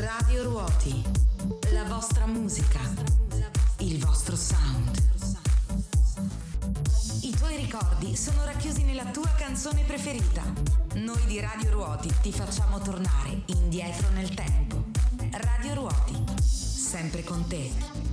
Radio Ruoti, la vostra musica, il vostro sound. I tuoi ricordi sono racchiusi nella tua canzone preferita. Noi di Radio Ruoti ti facciamo tornare indietro nel tempo. Radio Ruoti, sempre con te.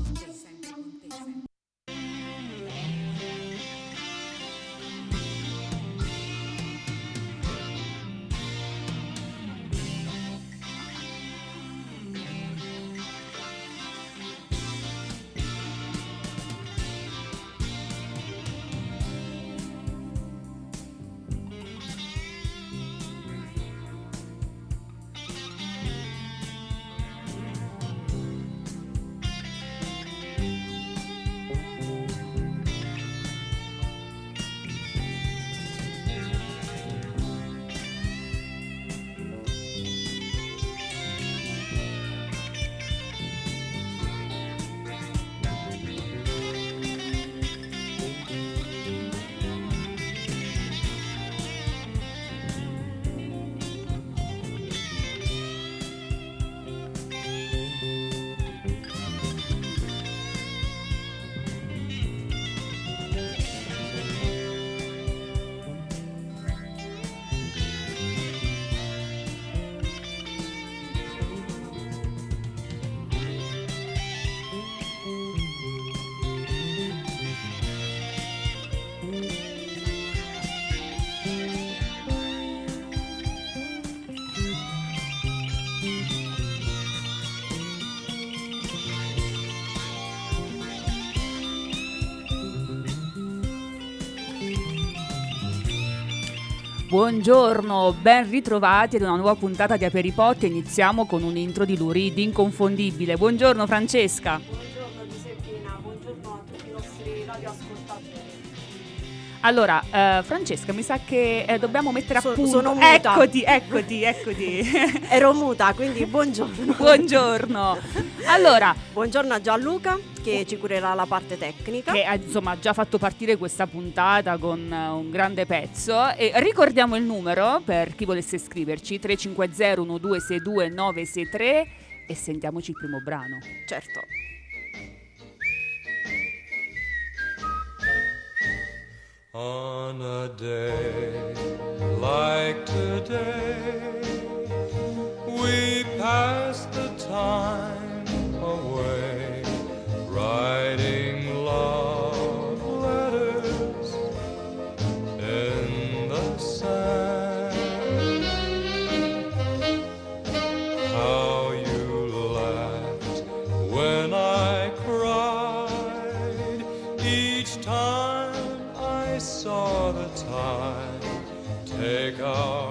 Buongiorno, ben ritrovati ad una nuova puntata di Aperipot Iniziamo con un intro di Lurid inconfondibile. Buongiorno Francesca. Buongiorno Giuseppina, buongiorno a tutti i nostri radioascoltatori. Allora, eh, Francesca, mi sa che eh, dobbiamo mettere a So- punto. sono muta. Eccoti, eccoti, eccoti. Ero muta, quindi buongiorno. Buongiorno. Allora, Buongiorno a Gianluca che ci curerà la parte tecnica. che ha insomma ha già fatto partire questa puntata con eh, un grande pezzo e ricordiamo il numero per chi volesse scriverci 350 1262 963 e sentiamoci il primo brano. Certo. On a day like today, we pass the time writing love letters in the sand. How you laughed when I cried each time I saw the tide take our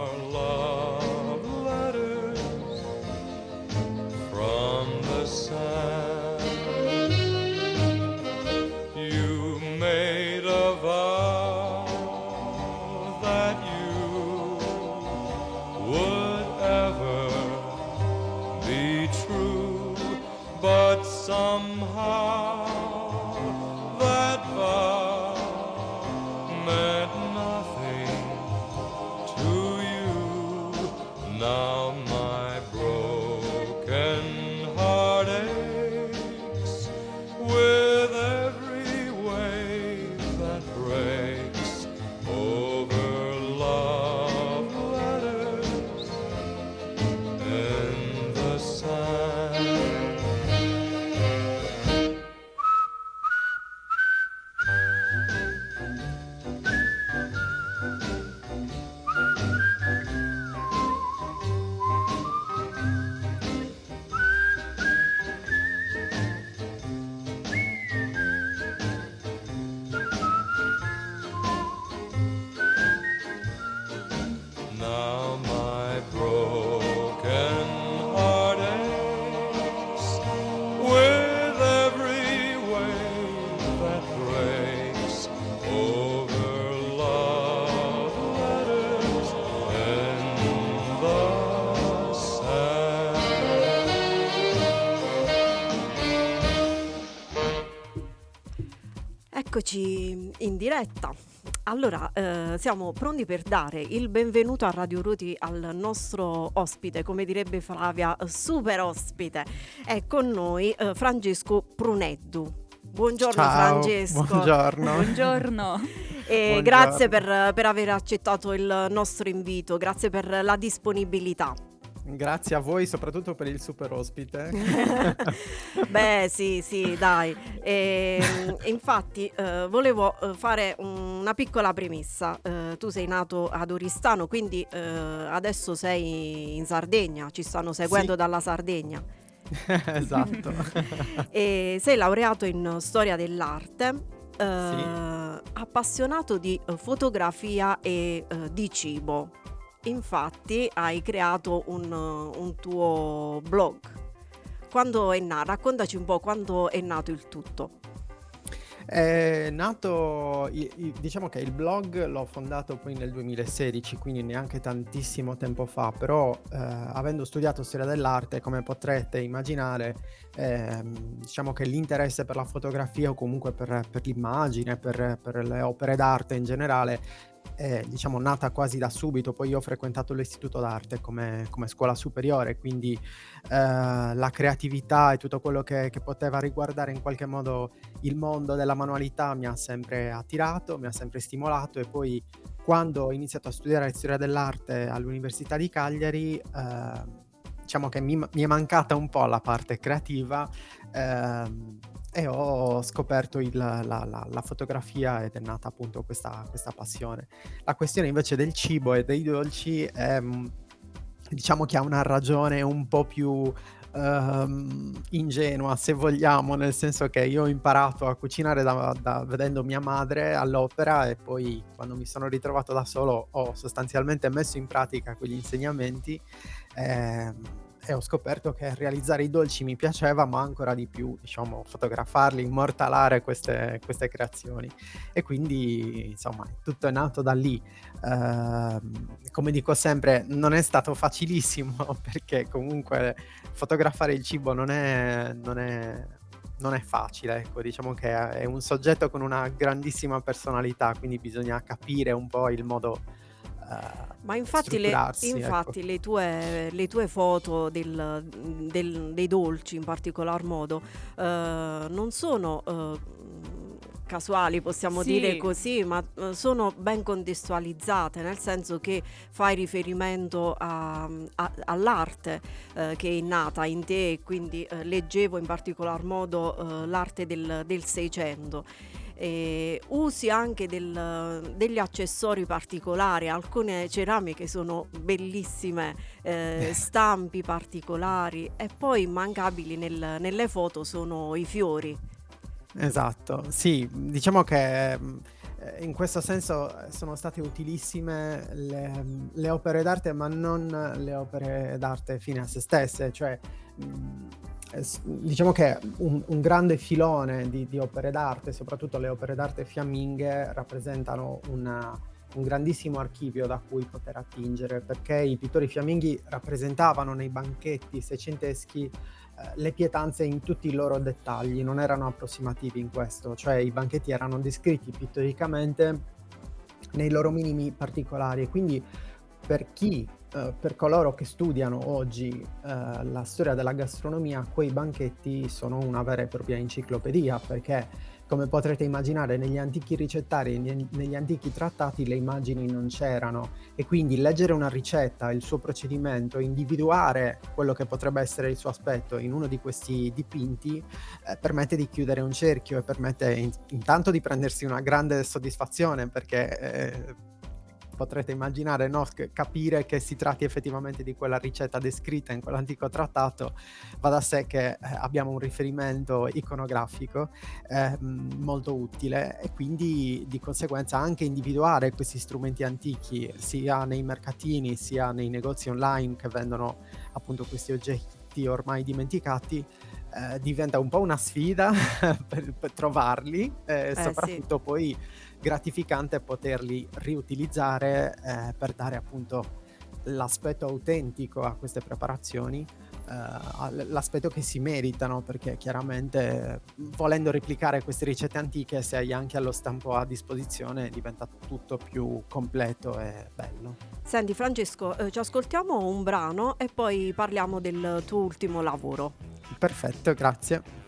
in diretta. allora eh, siamo pronti per dare il benvenuto a Radio Ruti al nostro ospite, come direbbe Flavia, super ospite. È con noi eh, Francesco Pruneddu. Buongiorno Ciao, Francesco. buongiorno. Buongiorno. E Buongiorno. grazie per, per aver accettato il nostro invito, grazie per la disponibilità. Grazie a voi, soprattutto per il super ospite. Beh, sì, sì, dai. E, infatti, eh, volevo eh, fare una piccola premessa. Eh, tu sei nato ad Oristano, quindi eh, adesso sei in Sardegna, ci stanno seguendo Sì. dalla Sardegna. esatto. E sei laureato in storia dell'arte. eh, appassionato di eh, fotografia e di cibo. Infatti hai creato un, eh, un tuo blog. Quando è nato? Raccontaci un po' quando è nato il tutto. È nato, diciamo che il blog l'ho fondato poi nel 2016, quindi neanche tantissimo tempo fa, però eh, avendo studiato storia dell'arte, come potrete immaginare, ehm, diciamo che l'interesse per la fotografia o comunque per, per l'immagine, per, per le opere d'arte in generale, è diciamo nata quasi da subito. Poi io ho frequentato l'istituto d'arte come, come scuola superiore, quindi eh, la creatività e tutto quello che, che poteva riguardare in qualche modo il mondo della manualità mi ha sempre attirato, mi ha sempre stimolato e poi quando ho iniziato a studiare storia dell'arte all'Università di Cagliari, eh, diciamo che mi, mi è mancata un po' la parte creativa ehm, e ho scoperto il- la, la- la fotografia ed è nata appunto questa, questa passione. La questione invece del cibo e dei dolci è, mm, diciamo che ha una ragione un po' più ehm, ingenua, se vogliamo, nel senso che io ho imparato a cucinare da, da- vedendo mia madre all'opera e poi quando mi sono ritrovato da solo ho sostanzialmente messo in pratica quegli insegnamenti ehm, e ho scoperto che realizzare i dolci mi piaceva, ma ancora di più, diciamo, fotografarli, immortalare queste, queste creazioni. E quindi, insomma, tutto è nato da lì. Ehm, come dico sempre, non è stato facilissimo perché comunque fotografare il cibo non è, non è, non è facile, ecco, diciamo che è un soggetto con una grandissima personalità, quindi bisogna capire un po' il modo eh, Ma infatti, le, ecco. infatti le, tue, le tue foto del- del- dei dolci in particolar modo eh, non sono eh, casuali, possiamo Sì. dire così, ma eh, sono ben contestualizzate, nel senso che fai riferimento a- a- all'arte eh, che è nata in te e quindi eh, leggevo in particolar modo eh, l'arte del, del Seicento. E usi anche del- degli accessori particolari, alcune ceramiche sono bellissime, eh, stampi particolari e poi immancabili nel- nelle foto sono i fiori. Esatto, sì, diciamo che eh, in questo senso eh, sono state utilissime le, le opere d'arte, ma non le opere d'arte fine a se stesse, cioè eh, diciamo che un, un grande filone di, di opere d'arte, soprattutto le opere d'arte fiamminghe, rappresentano una- un grandissimo archivio da cui poter attingere, perché i pittori fiamminghi rappresentavano nei banchetti seicenteschi eh, le pietanze in tutti i loro dettagli, non erano approssimativi in questo, cioè i banchetti erano descritti pittoricamente nei loro minimi particolari. E quindi per chi, eh, per coloro che studiano oggi eh, la storia della gastronomia, quei banchetti sono una vera e propria enciclopedia perché come potrete immaginare negli antichi ricettari negli antichi trattati le immagini non c'erano. E quindi leggere una ricetta, il suo procedimento, individuare quello che potrebbe essere il suo aspetto in uno di questi dipinti eh, permette di chiudere un cerchio e permette in- intanto di prendersi una grande soddisfazione perché eh, potrete immaginare, no, capire che si tratti effettivamente di quella ricetta descritta in quell'antico trattato, va da sé che eh, abbiamo un riferimento iconografico eh, molto utile e quindi di conseguenza anche individuare questi strumenti antichi sia nei mercatini sia nei negozi online che vendono appunto questi oggetti ormai dimenticati eh, diventa un po' una sfida per, per trovarli e sì. soprattutto poi gratificante poterli riutilizzare eh, per dare appunto l'aspetto autentico a queste preparazioni eh, l'aspetto che si meritano, perché chiaramente volendo replicare queste ricette antiche, se hai anche allo stampo a disposizione, diventa tutto più completo e bello. Senti Francesco, eh, ci ascoltiamo un brano e poi parliamo del tuo ultimo lavoro. Perfetto, grazie.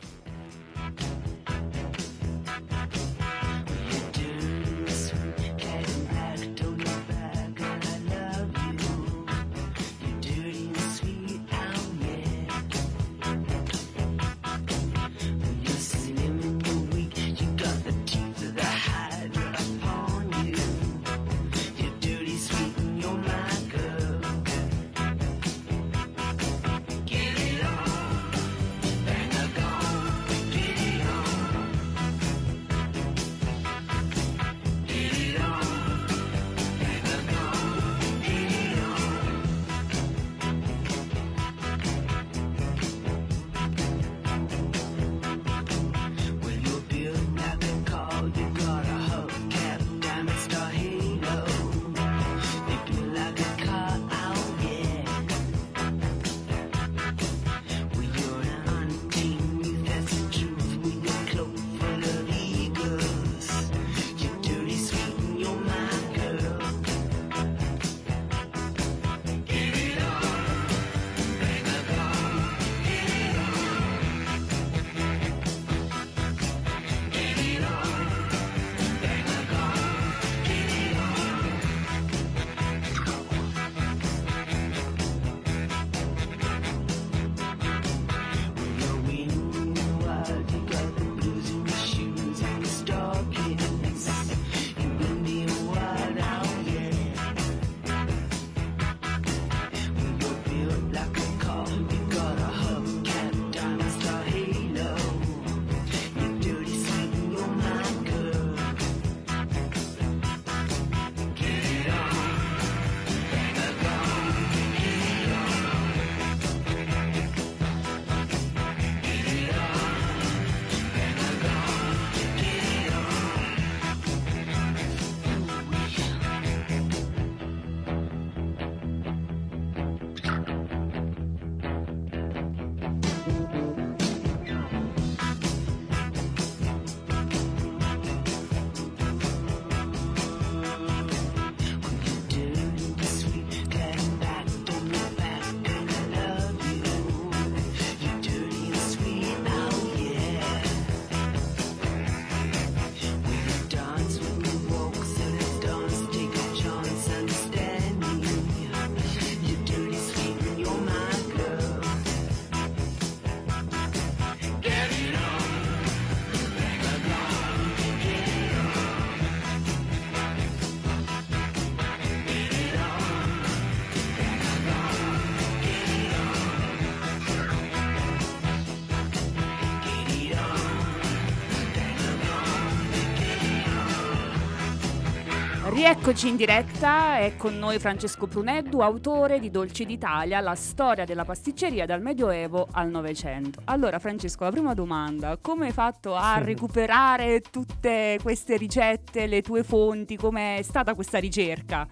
Rieccoci in diretta, è con noi Francesco Pruneddu, autore di Dolci d'Italia, la storia della pasticceria dal Medioevo al Novecento. Allora Francesco, la prima domanda, come hai fatto a recuperare tutte queste ricette, le tue fonti, com'è stata questa ricerca?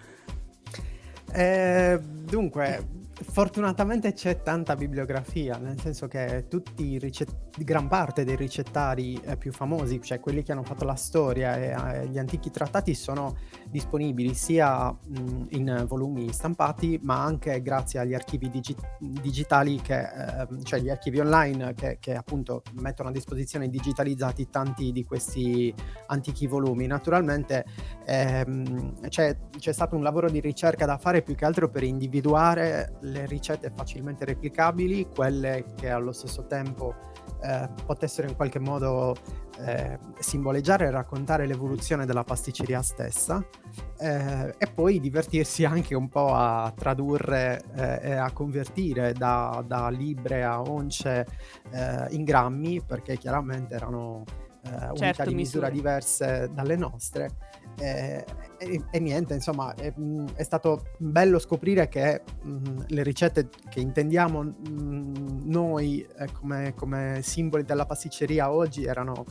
Eh, dunque, Fortunatamente c'è tanta bibliografia, nel senso che tutti i ricett- gran parte dei ricettari eh, più famosi, cioè quelli che hanno fatto la storia e eh, gli antichi trattati, sono disponibili sia mh, in volumi stampati, ma anche grazie agli archivi digi- digitali, che, eh, cioè gli archivi online che, che, appunto mettono a disposizione digitalizzati tanti di questi antichi volumi. Naturalmente ehm, c'è, c'è stato un lavoro di ricerca da fare più che altro per individuare le ricette facilmente replicabili, quelle che allo stesso tempo eh, potessero in qualche modo eh, simboleggiare e raccontare l'evoluzione della pasticceria stessa eh, e poi divertirsi anche un po' a tradurre eh, e a convertire da, da libre a once eh, in grammi perché chiaramente erano eh, certo, unità di misura diverse dalle nostre e, e, e, niente, insomma, è, mm, è, stato bello scoprire che mh, mm, le ricette che intendiamo mh, mm, noi eh, come, come, simboli della pasticceria oggi erano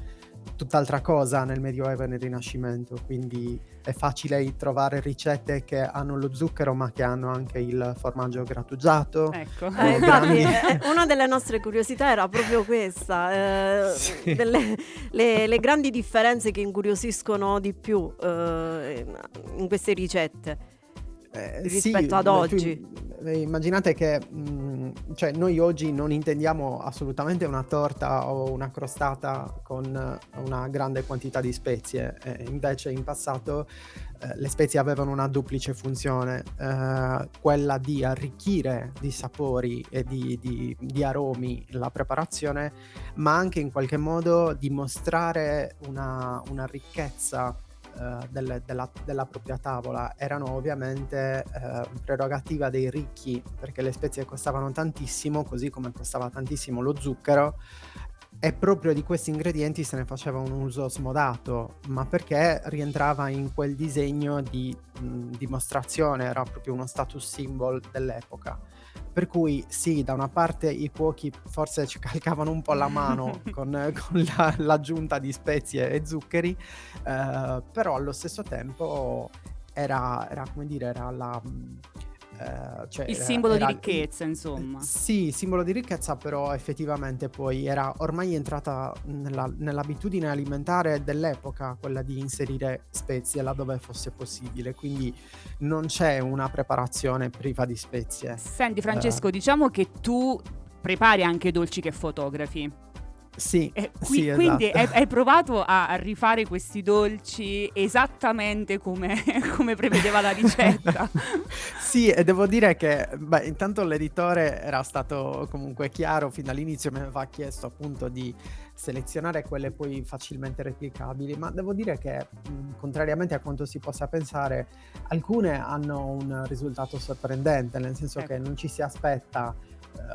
tutt'altra cosa nel Medioevo e nel Rinascimento, quindi è facile trovare ricette che hanno lo zucchero ma che hanno anche il formaggio grattugiato. Ecco. Eh, infatti, eh, una delle nostre curiosità era proprio questa, eh, Sì. delle- le, le grandi differenze che incuriosiscono di più eh, in queste ricette. Eh, rispetto ad beh, tu oggi. im- eh, immaginate che mh, cioè, noi oggi non intendiamo assolutamente una torta o una crostata con eh, una grande quantità di spezie, eh, invece in passato eh, le spezie avevano una duplice funzione, eh, quella di arricchire di sapori e di, di- di aromi la preparazione, ma anche in qualche modo dimostrare una, una ricchezza eh, delle- della, della propria tavola erano ovviamente eh, prerogativa dei ricchi perché le spezie costavano tantissimo così come costava tantissimo lo zucchero e proprio di questi ingredienti se ne faceva un uso smodato ma perché rientrava in quel disegno di mh, dimostrazione era proprio uno status symbol dell'epoca per cui sì, da una parte i cuochi forse ci calcavano un po' la mano con, con la- l'aggiunta di spezie e zuccheri, eh, però allo stesso tempo era, era, come dire, era la... eh, cioè Il era- simbolo di era- ricchezza, insomma. Sì, simbolo di ricchezza, però effettivamente poi era ormai entrata nella- nell'abitudine alimentare dell'epoca quella di inserire spezie laddove fosse possibile, quindi non c'è una preparazione priva di spezie. Senti Francesco, diciamo che tu prepari anche dolci che fotografi. Sì, E qui- sì, quindi esatto. hai, hai provato a, a rifare questi dolci esattamente come, come prevedeva la ricetta. Sì, e devo dire che, beh, intanto l'editore era stato comunque chiaro fin dall'inizio, mi aveva chiesto appunto di selezionare quelle poi facilmente replicabili, ma devo dire che, mh, contrariamente a quanto si possa pensare, alcune hanno un risultato sorprendente, nel senso Ecco. che non ci si aspetta, eh,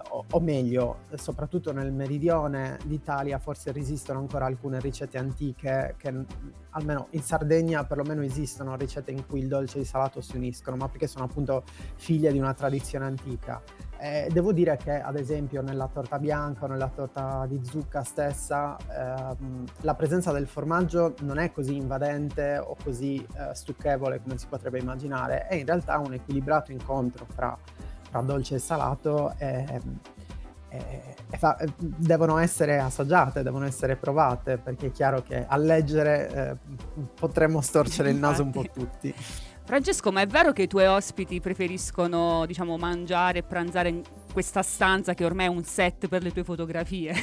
o, o meglio, soprattutto nel meridione d'Italia, forse resistono ancora alcune ricette antiche che mh, almeno in Sardegna perlomeno esistono ricette in cui il dolce e il salato si uniscono, ma perché sono appunto figlie di una tradizione antica. Eh, devo dire che ad esempio nella torta bianca o nella torta di zucca stessa ehm, la presenza del formaggio non è così invadente o così eh, stucchevole come si potrebbe immaginare, è in realtà un equilibrato incontro fra, fra dolce e salato e, e- e fa- devono essere assaggiate, devono essere provate perché è chiaro che a leggere eh, potremmo storcere il naso un po' tutti. Francesco, ma è vero che i tuoi ospiti preferiscono, diciamo, mangiare e pranzare in questa stanza che ormai è un set per le tue fotografie?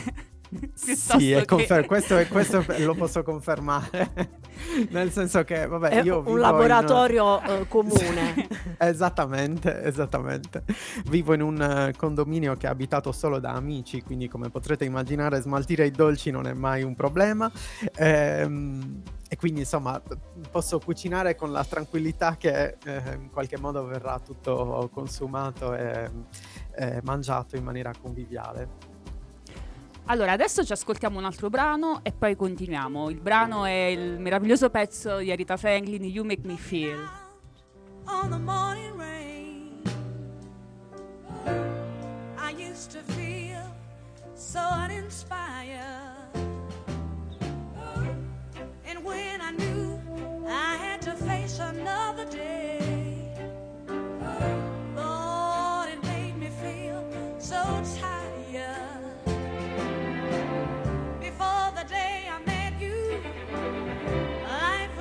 Sì, è che- confer- questo, è- questo lo posso confermare. Nel senso che, vabbè, È io un in- laboratorio eh, comune. Esattamente, esattamente. Vivo in un eh, condominio che è abitato solo da amici, quindi come potrete immaginare smaltire i dolci non è mai un problema. Ehm, e quindi insomma posso cucinare con la tranquillità che eh, in qualche modo verrà tutto consumato e e mangiato in maniera conviviale. Allora, adesso ci ascoltiamo un altro brano e poi continuiamo. Il brano è il meraviglioso pezzo di Arita Franklin, You Make Me Feel. on the morning rain. I used to feel so uninspired. And when I knew I had to face another day,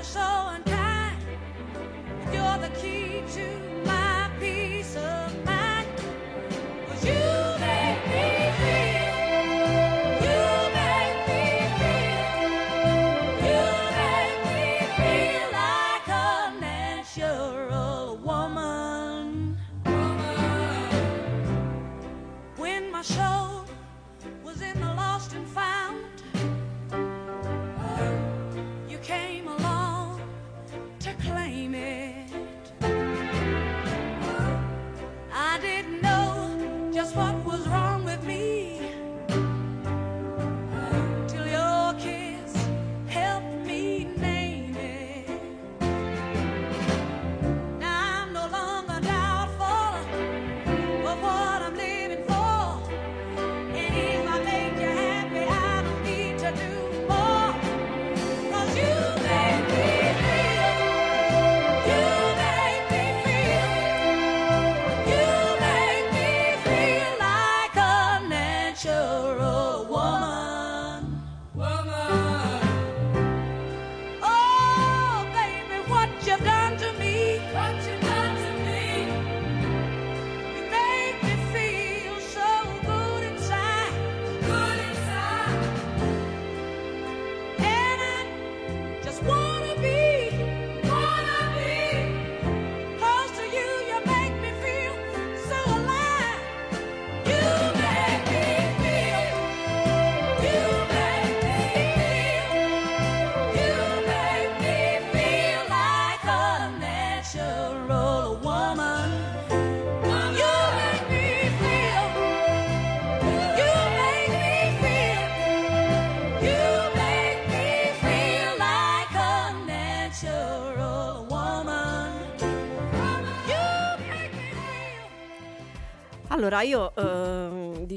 so unkind. You're the key to Allora, io ehm,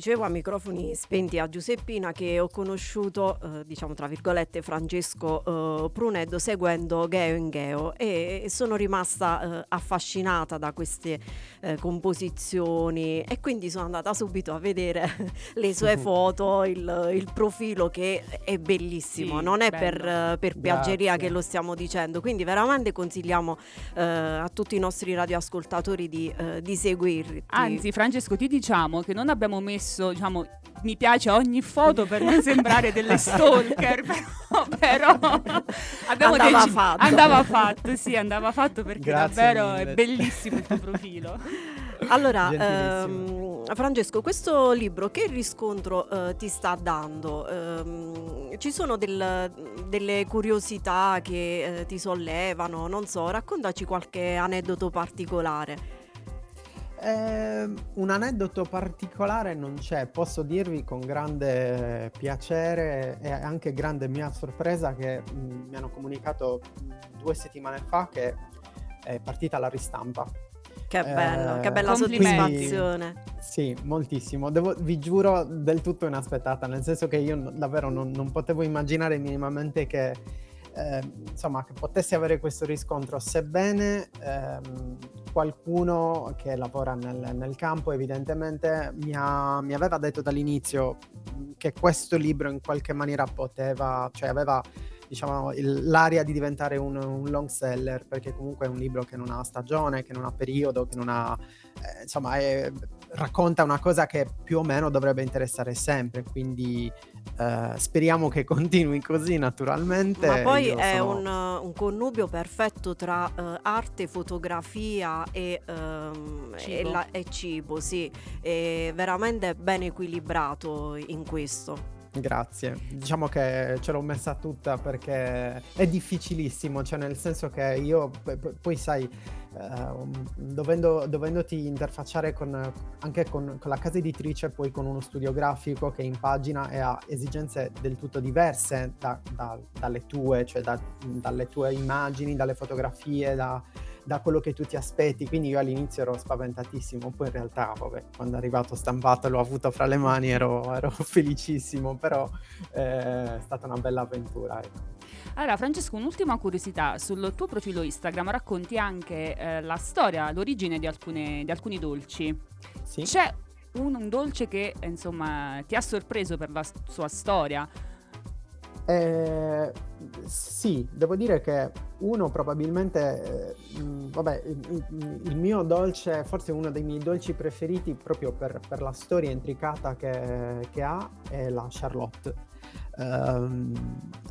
dicevo a microfoni spenti a Giuseppina che ho conosciuto, eh, diciamo tra virgolette, Francesco eh, Pruneddo seguendo Geo in Geo e sono rimasta eh, affascinata da queste eh, composizioni e quindi sono andata subito a vedere le sue foto, il, il profilo che è bellissimo, Sì, non è per, eh, per piaggeria Grazie. che lo stiamo dicendo, quindi veramente consigliamo eh, a tutti i nostri radioascoltatori di, di seguirti. Anzi, Francesco, ti diciamo che non abbiamo messo, diciamo, mi piace ogni foto per non sembrare delle stalker, però, però abbiamo Andava deci- fatto. Andava fatto, sì, andava fatto perché Grazie davvero è mille. bellissimo il tuo profilo. Allora, ehm, Francesco, questo libro che riscontro eh, ti sta dando? Ehm, ci sono del- delle curiosità che eh, ti sollevano? Non so, raccontaci qualche aneddoto particolare. Ehm, un aneddoto particolare non c'è, posso dirvi con grande piacere e anche grande mia sorpresa che mh, mi hanno comunicato mh, due settimane fa che è partita la ristampa. Che Eh, bello, che bella soddisfazione. Sì, moltissimo. Devo- vi giuro del tutto inaspettata, nel senso che io davvero non, non potevo immaginare minimamente che, eh, insomma, che potessi avere questo riscontro, sebbene ehm, qualcuno che lavora nel, nel campo evidentemente mi, ha- mi aveva detto dall'inizio che questo libro in qualche maniera poteva, cioè aveva diciamo, il- l'aria di diventare un, un long seller, perché comunque è un libro che non ha stagione, che non ha periodo, che non ha eh, insomma, è- racconta una cosa che più o meno dovrebbe interessare sempre, quindi eh, speriamo che continui così naturalmente. Ma poi Io è sono- un, un connubio perfetto tra eh, arte, fotografia e, e Cibo. la- e cibo, sì, è veramente ben equilibrato in questo. Grazie, diciamo che ce l'ho messa tutta perché è difficilissimo, cioè nel senso che io, poi sai, eh, dovendo, dovendoti interfacciare con, anche con, con la casa editrice, poi con uno studio grafico che in pagina e ha esigenze del tutto diverse da- da- dalle tue, cioè da- dalle tue immagini, dalle fotografie, da, da quello che tu ti aspetti, quindi io all'inizio ero spaventatissimo, poi in realtà, vabbè, quando è arrivato stampato l'ho avuto fra le mani ero, ero felicissimo, però eh, è stata una bella avventura. ecco. Allora, Francesco, un'ultima curiosità. Sul tuo profilo Instagram racconti anche eh, la storia, l'origine di, alcune- di alcuni dolci. Sì? C'è un, un dolce che, insomma, ti ha sorpreso per la sua storia. Eh, sì, devo dire che uno probabilmente, eh, mh, vabbè, il, il- mio dolce, forse uno dei miei dolci preferiti proprio per, per la storia intricata che, che ha, è la Charlotte. Ehm,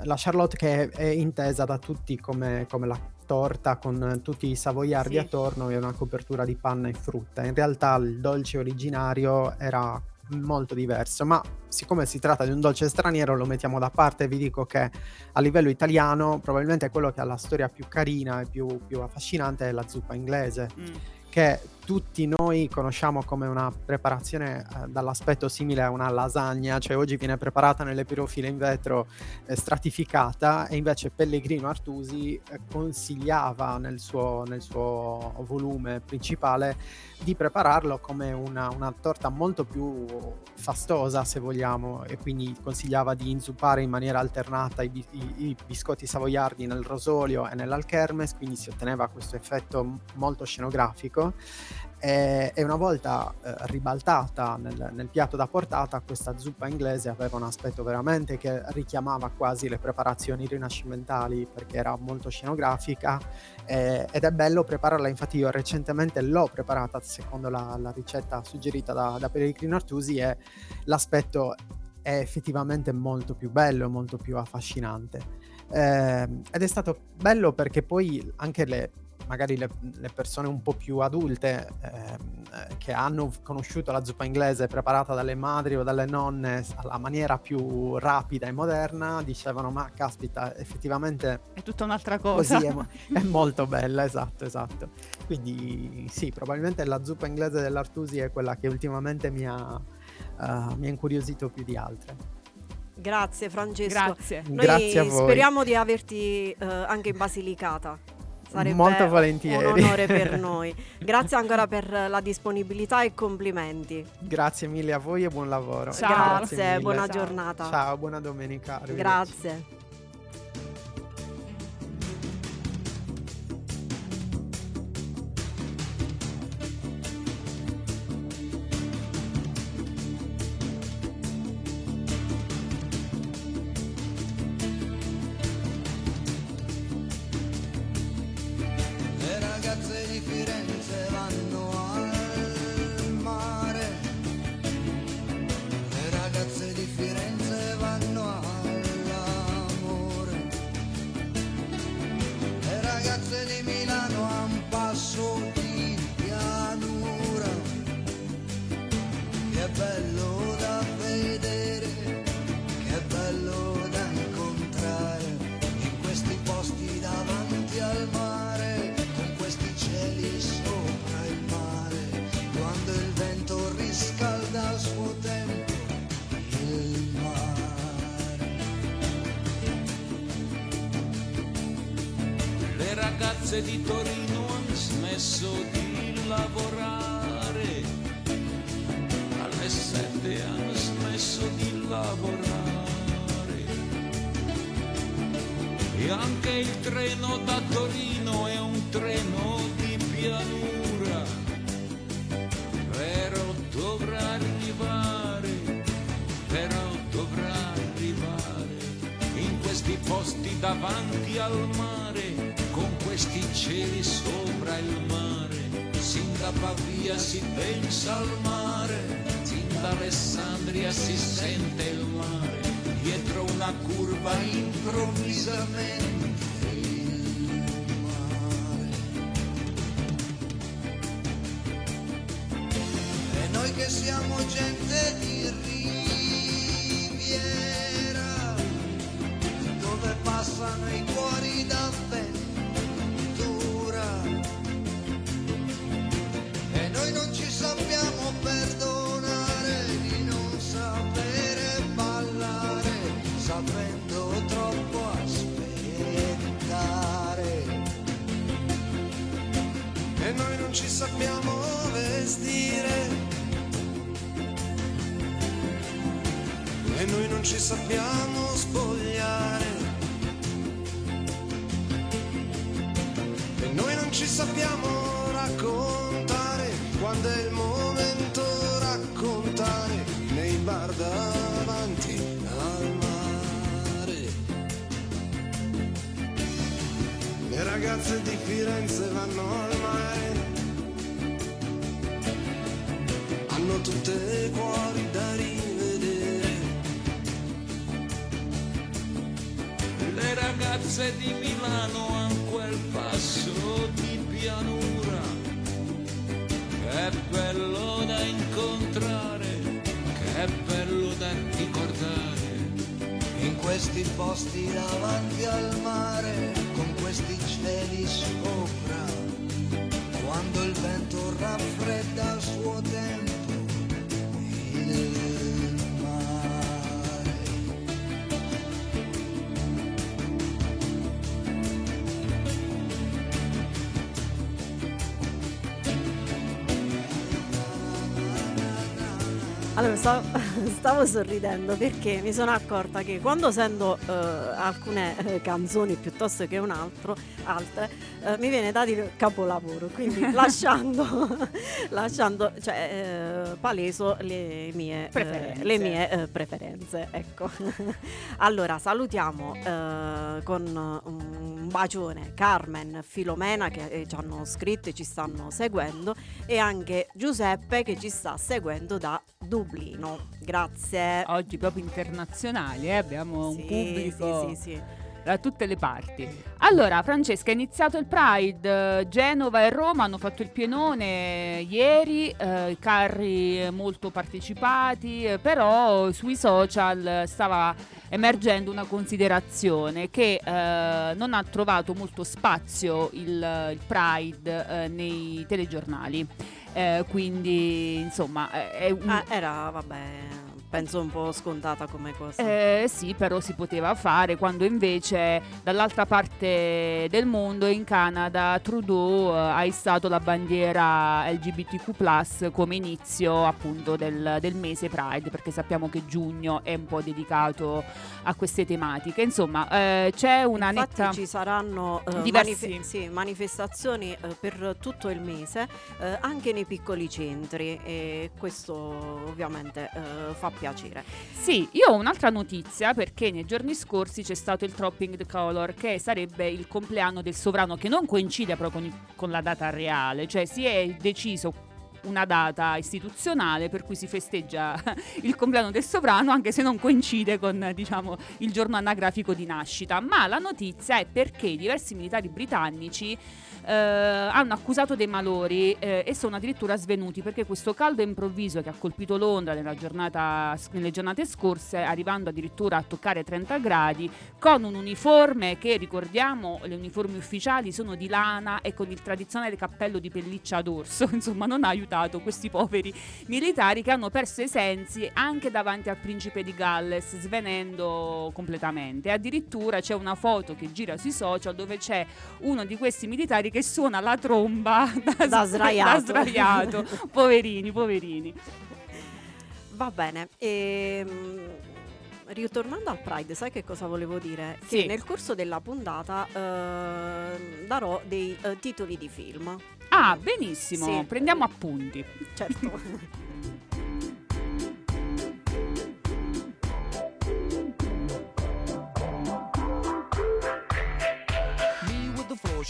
la Charlotte che è, è intesa da tutti come, come la torta con tutti i savoiardi Sì. attorno e una copertura di panna e frutta. In realtà il dolce originario era molto diverso, ma siccome si tratta di un dolce straniero lo mettiamo da parte e vi dico che a livello italiano probabilmente quello che ha la storia più carina e più, più affascinante è la zuppa inglese Mm. che tutti noi conosciamo come una preparazione eh, dall'aspetto simile a una lasagna, cioè oggi viene preparata nelle pirofile in vetro eh, stratificata e invece Pellegrino Artusi eh, consigliava nel suo, nel suo volume principale di prepararlo come una, una torta molto più fastosa se vogliamo e quindi consigliava di inzuppare in maniera alternata i, i- i biscotti savoiardi nel rosolio e nell'alchermes, quindi si otteneva questo effetto molto scenografico e, una volta eh, ribaltata nel, nel piatto da portata questa zuppa inglese aveva un aspetto veramente che richiamava quasi le preparazioni rinascimentali perché era molto scenografica eh, ed è bello prepararla. Infatti io recentemente l'ho preparata secondo la, la ricetta suggerita da, da Pellegrino Artusi e l'aspetto è effettivamente molto più bello e molto più affascinante. Eh, ed è stato bello perché poi anche le magari le, le persone un po' più adulte eh, che hanno conosciuto la zuppa inglese preparata dalle madri o dalle nonne alla maniera più rapida e moderna dicevano ma caspita effettivamente È tutta un'altra cosa. così è, è molto bella esatto esatto quindi sì probabilmente la zuppa inglese dell'Artusi è quella che ultimamente mi ha, eh, mi ha incuriosito più di altre Grazie Francesco. Grazie. Noi Grazie a voi. speriamo di averti eh, anche in Basilicata. Sarebbe Molto un volentieri. onore per noi. Grazie ancora per la disponibilità e complimenti. Grazie mille a voi e buon lavoro. Ciao. Grazie, mille. buona Ciao. giornata. Ciao, buona domenica. Grazie. Firenze vanno al mare. Hanno tutte cuori da rivedere. Le ragazze di Milano hanno quel passo di pianura, che bello da incontrare, che bello da ricordare. In questi posti davanti al mare, cieli sopra, quando il vento raffredda al suo tempo Allora, stavo, stavo sorridendo perché mi sono accorta che quando sento eh, alcune eh, canzoni piuttosto che un altro, altre, eh, mi viene da dire capolavoro, quindi lasciando, lasciando cioè, eh, paleso le mie eh, Preferenze. le mie, eh, preferenze. Ecco. allora, salutiamo con un bacione Carmen, Filomena che eh, ci hanno scritto e ci stanno seguendo e anche Giuseppe che ci sta seguendo da Dublino. Grazie. Oggi proprio internazionali, eh, abbiamo un Sì, pubblico Sì, sì, sì. Da tutte le parti. Allora, Francesca, è iniziato il Pride, Genova e Roma hanno fatto il pienone ieri, eh, carri molto partecipati, eh, però sui social stava emergendo una considerazione che eh, non ha trovato molto spazio il, il Pride eh, nei telegiornali. Eh, quindi, insomma, un, Ah, era, vabbè, penso un po' scontata come cosa. Eh, sì, però si poteva fare quando invece dall'altra parte del mondo, in Canada, Trudeau eh, ha issato la bandiera LGBTQ come inizio appunto del, del mese Pride, perché sappiamo che giugno è un po' dedicato a queste tematiche. Insomma, eh, c'è una Infatti netta... ci saranno eh, Diversi- manife- sì, manifestazioni eh, per tutto il mese anche nei piccoli centri e questo ovviamente fa piacere. Sì, io ho un'altra notizia perché nei giorni scorsi c'è stato il Tropping the Color che sarebbe il compleanno del sovrano che non coincide proprio con, il- con la data reale, cioè si è deciso una data istituzionale per cui si festeggia il compleanno del sovrano anche se non coincide con diciamo il giorno anagrafico di nascita ma la notizia è perché diversi militari britannici eh, hanno accusato dei malori eh, e sono addirittura svenuti perché questo caldo improvviso che ha colpito Londra giornata- nelle giornate scorse, arrivando addirittura a toccare 30 gradi, con un uniforme che ricordiamo, le uniformi ufficiali sono di lana e con il tradizionale cappello di pelliccia dorso, insomma non ha aiutato questi poveri militari che hanno perso i sensi anche davanti al principe di Galles, svenendo completamente. Addirittura c'è una foto che gira sui social dove c'è uno di questi militari che suona la tromba da, Da sdraiato. da sdraiato. poverini, poverini. Va bene. ehm, ritornando al Pride, sai che cosa volevo dire? Sì. Che nel corso della puntata ehm, darò dei eh, titoli di film. Ah, benissimo, Sì. prendiamo appunti. Certo.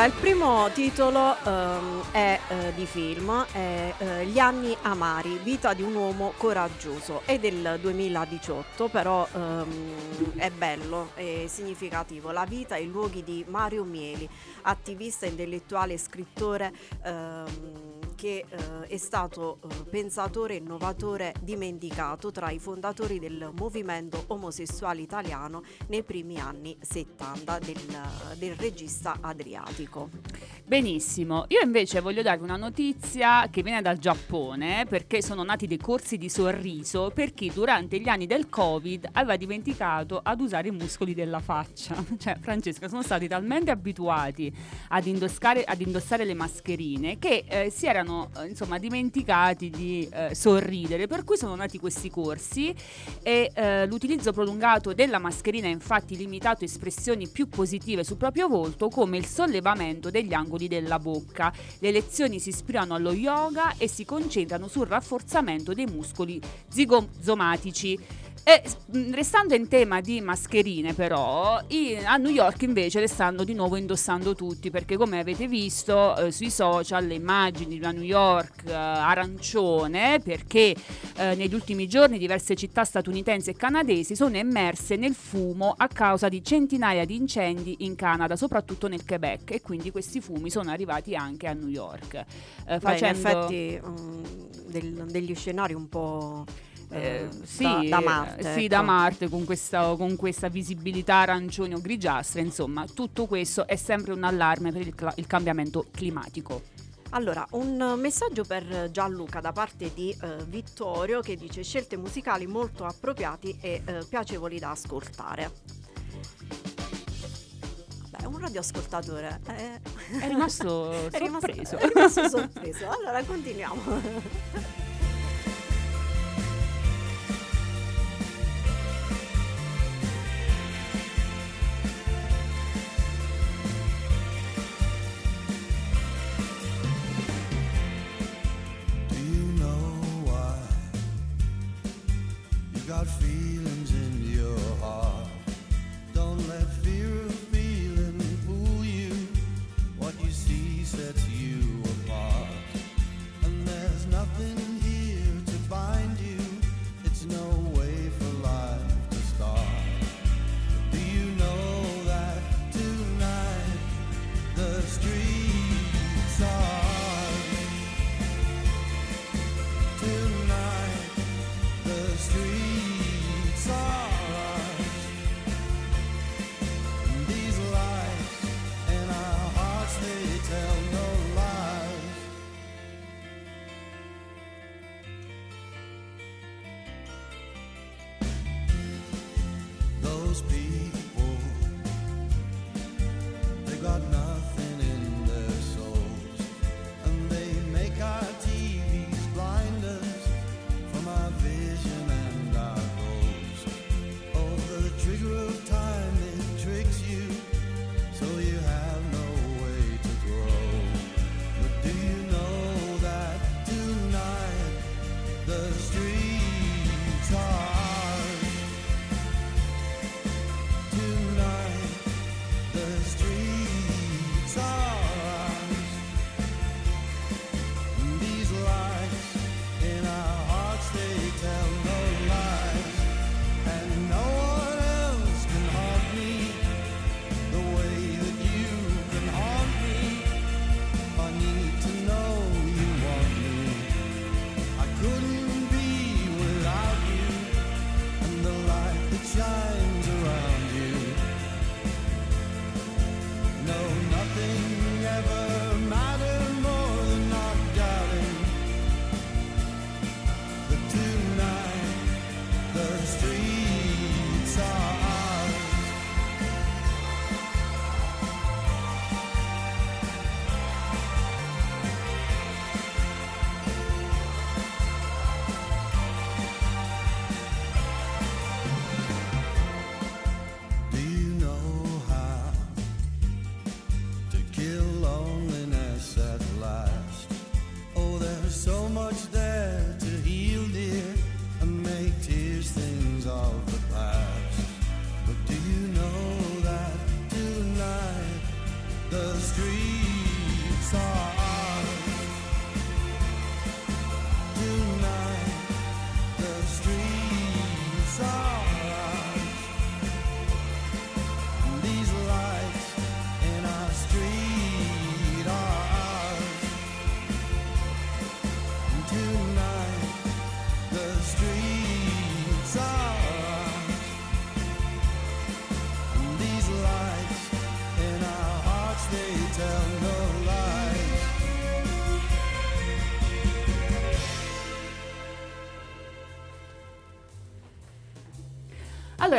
Allora, il primo titolo ehm, è eh, di film, è eh, Gli anni amari, vita di un uomo coraggioso. È del 2018, però ehm, è bello, è significativo. La vita e i luoghi di Mario Mieli, attivista, intellettuale e scrittore ehm, che eh, è stato eh, pensatore e innovatore dimenticato tra i fondatori del movimento omosessuale italiano nei primi anni 70 del, del regista Adriatico. Benissimo, io invece voglio darvi una notizia che viene dal Giappone perché sono nati dei corsi di sorriso per chi durante gli anni del Covid aveva dimenticato ad usare i muscoli della faccia. Cioè, Francesca, sono stati talmente abituati ad indossare, ad indossare le mascherine che eh, si erano eh, insomma dimenticati di eh, sorridere, per cui sono nati questi corsi e eh, l'utilizzo prolungato della mascherina ha infatti limitato espressioni più positive sul proprio volto come il sollevamento degli angoli della bocca. Le lezioni si ispirano allo yoga e si concentrano sul rafforzamento dei muscoli zigomatici. E mh, restando in tema di mascherine, però, i- a New York invece le stanno di nuovo indossando tutti perché, come avete visto eh, sui social, le immagini di una New York eh, arancione perché eh, negli ultimi giorni diverse città statunitensi e canadesi sono immerse nel fumo a causa di centinaia di incendi in Canada, soprattutto nel Quebec, e quindi questi fumi sono arrivati anche a New York. Eh, Beh, in facendo- effetti mm, del- degli scenari un po' Eh, eh, sì, da, da Marte. sì, ecco. da Marte con questa, con questa visibilità arancione o grigiastra, insomma, tutto questo è sempre un allarme per il, cla- il cambiamento climatico. Allora, un messaggio per Gianluca da parte di eh, Vittorio che dice scelte musicali molto appropriati e eh, piacevoli da ascoltare. Vabbè, un radioascoltatore. eh, È rimasto è rimasto- sorpreso. è rimasto sorpreso. Allora, continuiamo. You got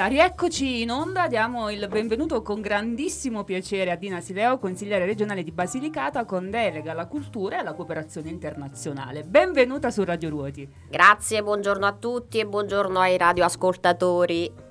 Allora, rieccoci in onda, diamo il benvenuto con grandissimo piacere a Dina Sileo, consigliere regionale di Basilicata con delega alla cultura e alla cooperazione internazionale. Benvenuta su Radio Ruoti. Grazie, buongiorno a tutti e buongiorno ai radioascoltatori.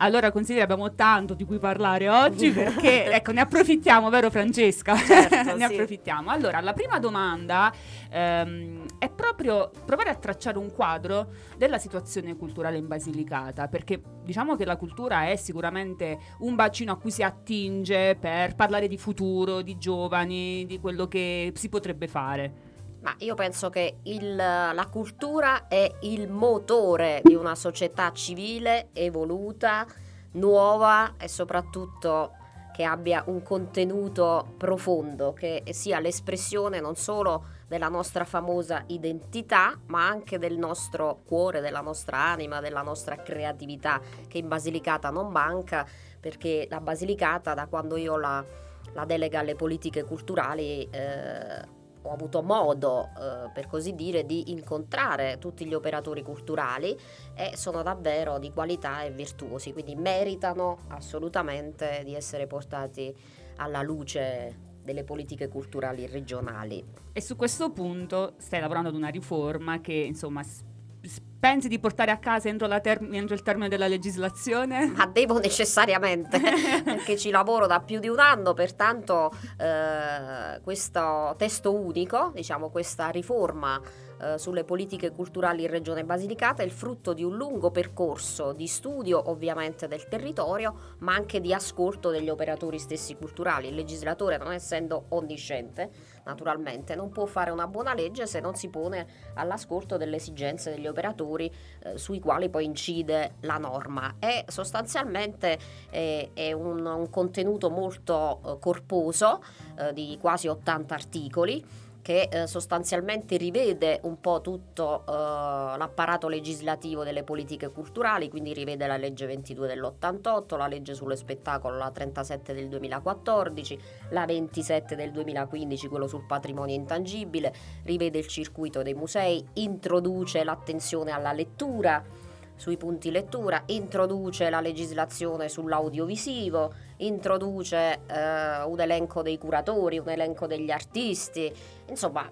Allora, consigliere, abbiamo tanto di cui parlare oggi perché, ecco, ne approfittiamo, vero Francesca? Certo, ne sì. approfittiamo. Allora, la prima domanda ehm, è proprio provare a tracciare un quadro della situazione culturale in Basilicata, perché diciamo che la cultura è sicuramente un bacino a cui si attinge per parlare di futuro, di giovani, di quello che si potrebbe fare. Ma io penso che il- la cultura è il motore di una società civile, evoluta, nuova e soprattutto che abbia un contenuto profondo, che sia l'espressione non solo della nostra famosa identità, ma anche del nostro cuore, della nostra anima, della nostra creatività, che in Basilicata non manca, perché la Basilicata, da quando io la, la delega alle politiche culturali, eh, ho avuto modo, eh, per così dire, di incontrare tutti gli operatori culturali e sono davvero di qualità e virtuosi, quindi meritano assolutamente di essere portati alla luce delle politiche culturali regionali. E su questo punto stai lavorando ad una riforma che, insomma, pensi di portare a casa entro, term- entro il termine della legislazione? Ma devo necessariamente, perché ci lavoro da più di un anno, pertanto eh, questo testo unico, diciamo questa riforma eh, sulle politiche culturali in Regione Basilicata è il frutto di un lungo percorso di studio ovviamente del territorio, ma anche di ascolto degli operatori stessi culturali. Il legislatore, non essendo onnisciente, naturalmente, non può fare una buona legge se non si pone all'ascolto delle esigenze degli operatori eh, sui quali poi incide la norma. E sostanzialmente eh, è un, un contenuto molto eh, corposo, eh, di quasi 80 articoli che eh, sostanzialmente rivede un po' tutto eh, l'apparato legislativo delle politiche culturali, quindi rivede la legge 22 dell'88, la legge sullo spettacolo, la 37 del 2014, la 27 del 2015, quello sul patrimonio intangibile, rivede il circuito dei musei, introduce l'attenzione alla lettura sui punti lettura, introduce la legislazione sull'audiovisivo, introduce eh, un elenco dei curatori, un elenco degli artisti, insomma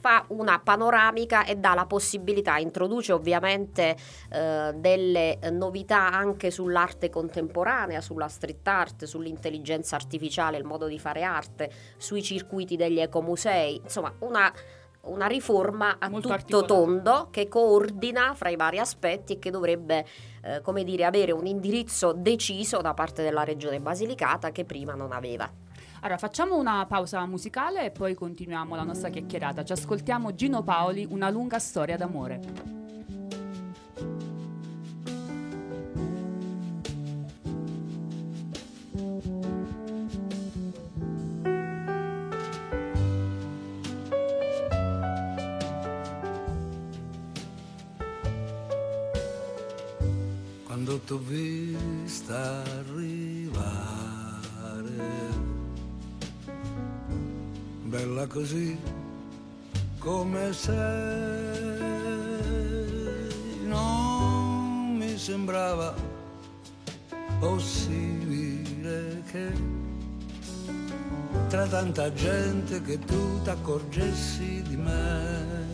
fa una panoramica e dà la possibilità, introduce ovviamente eh, delle novità anche sull'arte contemporanea, sulla street art, sull'intelligenza artificiale, il modo di fare arte, sui circuiti degli ecomusei, insomma una, una riforma a Molto tutto tondo che coordina fra i vari aspetti e che dovrebbe eh, come dire, avere un indirizzo deciso da parte della regione Basilicata che prima non aveva. Allora, facciamo una pausa musicale e poi continuiamo la nostra chiacchierata. Ci ascoltiamo Gino Paoli, Una lunga storia d'amore. Vista arrivare, bella così come sei, non mi sembrava possibile che tra tanta gente che tu t'accorgessi di me.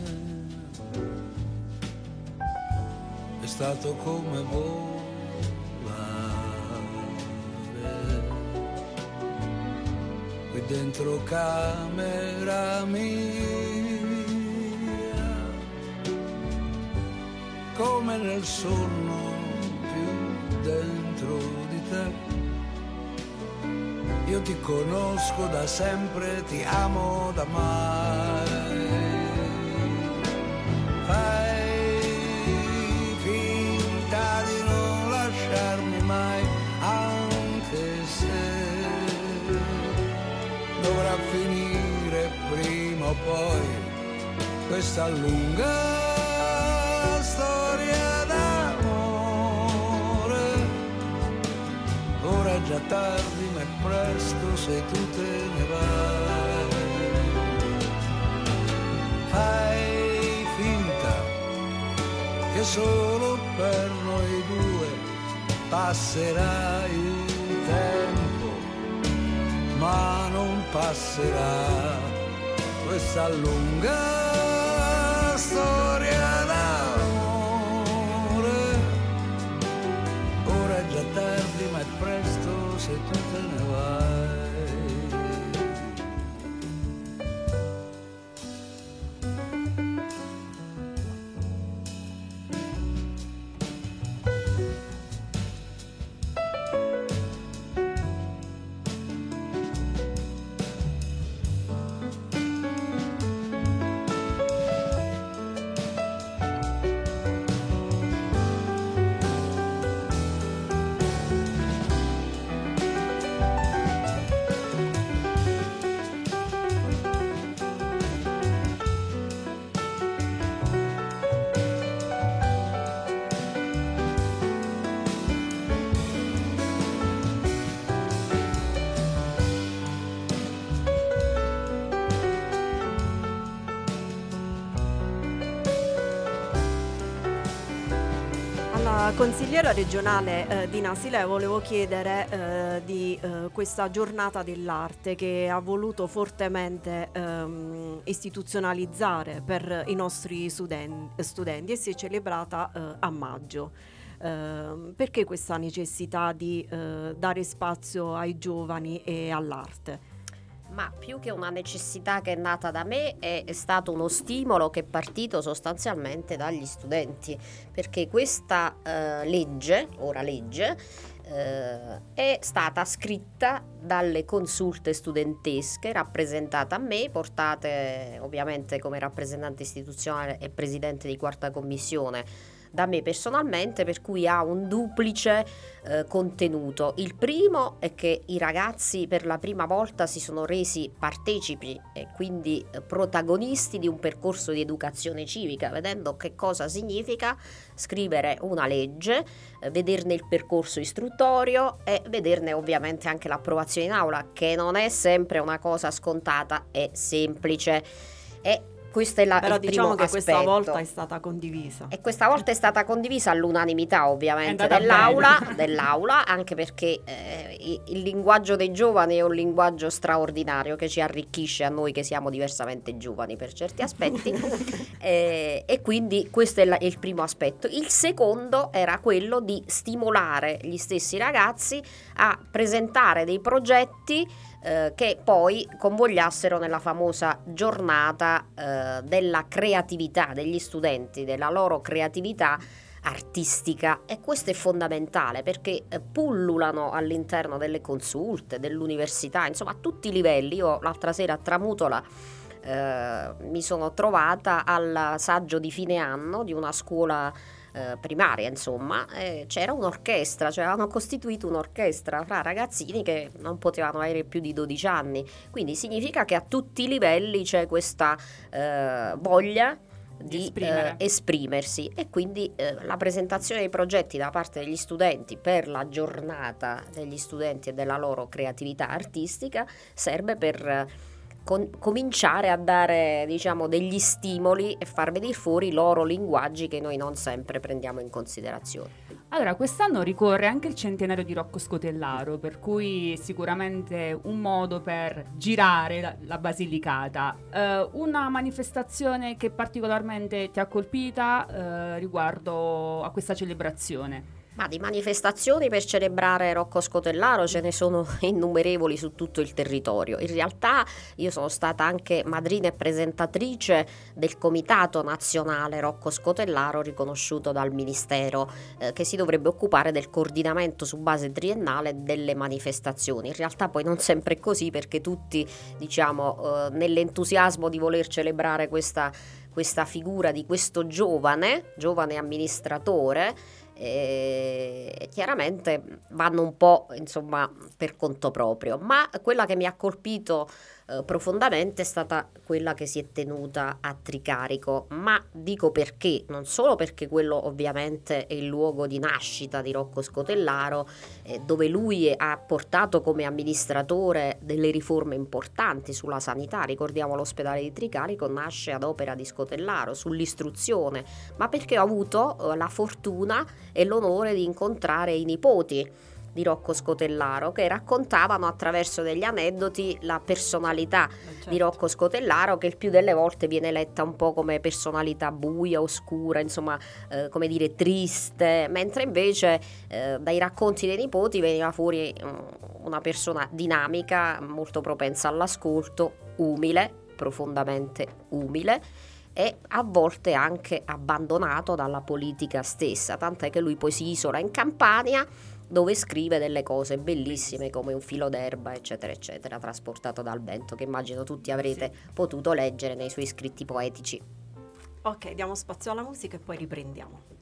È stato come volare dentro camera mia, come nel sonno più dentro di te. Io ti conosco da sempre, ti amo da mai. poi questa lunga storia d'amore. Ora è già tardi, ma è presto se tu te ne vai. Fai finta che solo per noi due passerà il tempo, ma non passerà questa lunga storia d'amore. Ora è già tardi, ma è presto se tu te ne vai. Consigliera regionale eh, di Nasile volevo chiedere eh, di eh, questa giornata dell'arte che ha voluto fortemente ehm, istituzionalizzare per i nostri studen- studenti e si è celebrata eh, a maggio. Ehm, perché questa necessità di eh, dare spazio ai giovani e all'arte? Ma più che una necessità che è nata da me è, stato uno stimolo che è partito sostanzialmente dagli studenti, perché questa eh, legge, ora legge, eh, è stata scritta dalle consulte studentesche rappresentate a me, portate ovviamente come rappresentante istituzionale e presidente di quarta commissione da me personalmente, per cui ha un duplice eh, contenuto. Il primo è che i ragazzi per la prima volta si sono resi partecipi e quindi eh, protagonisti di un percorso di educazione civica, vedendo che cosa significa scrivere una legge, eh, vederne il percorso istruttorio e vederne ovviamente anche l'approvazione in aula, che non è sempre una cosa scontata e semplice. E questo è la, Però diciamo che questa aspetto. volta è stata condivisa. E questa volta è stata condivisa all'unanimità ovviamente dell'aula, dell'aula, anche perché eh, il linguaggio dei giovani è un linguaggio straordinario che ci arricchisce a noi che siamo diversamente giovani per certi aspetti Eh, e quindi questo è la- il primo aspetto. Il secondo era quello di stimolare gli stessi ragazzi a presentare dei progetti eh, che poi convogliassero nella famosa giornata eh, della creatività degli studenti, della loro creatività artistica e questo è fondamentale perché eh, pullulano all'interno delle consulte, dell'università, insomma a tutti i livelli. Io l'altra sera a Tramutola eh, mi sono trovata al saggio di fine anno di una scuola eh, primaria, insomma, e c'era un'orchestra, cioè avevano costituito un'orchestra fra ragazzini che non potevano avere più di 12 anni. Quindi significa che a tutti i livelli c'è questa eh, voglia di eh, esprimersi e quindi eh, la presentazione dei progetti da parte degli studenti per la giornata degli studenti e della loro creatività artistica serve per eh, con- cominciare a dare diciamo degli stimoli e far venire fuori i loro linguaggi che noi non sempre prendiamo in considerazione. Allora, quest'anno ricorre anche il centenario di Rocco Scotellaro, per cui sicuramente un modo per girare la, la Basilicata. Eh, una manifestazione che particolarmente ti ha colpita eh, riguardo a questa celebrazione? Ma di manifestazioni per celebrare Rocco Scotellaro ce ne sono innumerevoli su tutto il territorio. In realtà io sono stata anche madrina e presentatrice del Comitato Nazionale Rocco Scotellaro riconosciuto dal Ministero eh, che si dovrebbe occupare del coordinamento su base triennale delle manifestazioni. In realtà poi non sempre è così perché tutti diciamo eh, nell'entusiasmo di voler celebrare questa questa figura di questo giovane, giovane amministratore, eh, chiaramente vanno un po' insomma per conto proprio. Ma quella che mi ha colpito eh, profondamente è stata quella che si è tenuta a Tricarico, ma dico perché, non solo perché quello ovviamente è il luogo di nascita di Rocco Scotellaro, eh, dove lui ha portato come amministratore delle riforme importanti sulla sanità, ricordiamo l'ospedale di Tricarico nasce ad opera di Scotellaro, sull'istruzione, ma perché ho avuto eh, la fortuna e l'onore di incontrare i nipoti di Rocco Scotellaro che raccontavano attraverso degli aneddoti la personalità di Rocco Scotellaro che il più delle volte viene letta un po' come personalità buia, oscura, insomma eh, come dire triste, mentre invece eh, dai racconti dei nipoti veniva fuori mm, una persona dinamica, molto propensa all'ascolto, umile, profondamente umile e a volte anche abbandonato dalla politica stessa, tant'è che lui poi si isola in Campania dove scrive delle cose bellissime come un filo d'erba, eccetera, eccetera, trasportato dal vento, che immagino tutti avrete potuto leggere nei suoi scritti poetici. Ok, diamo spazio alla musica e poi riprendiamo.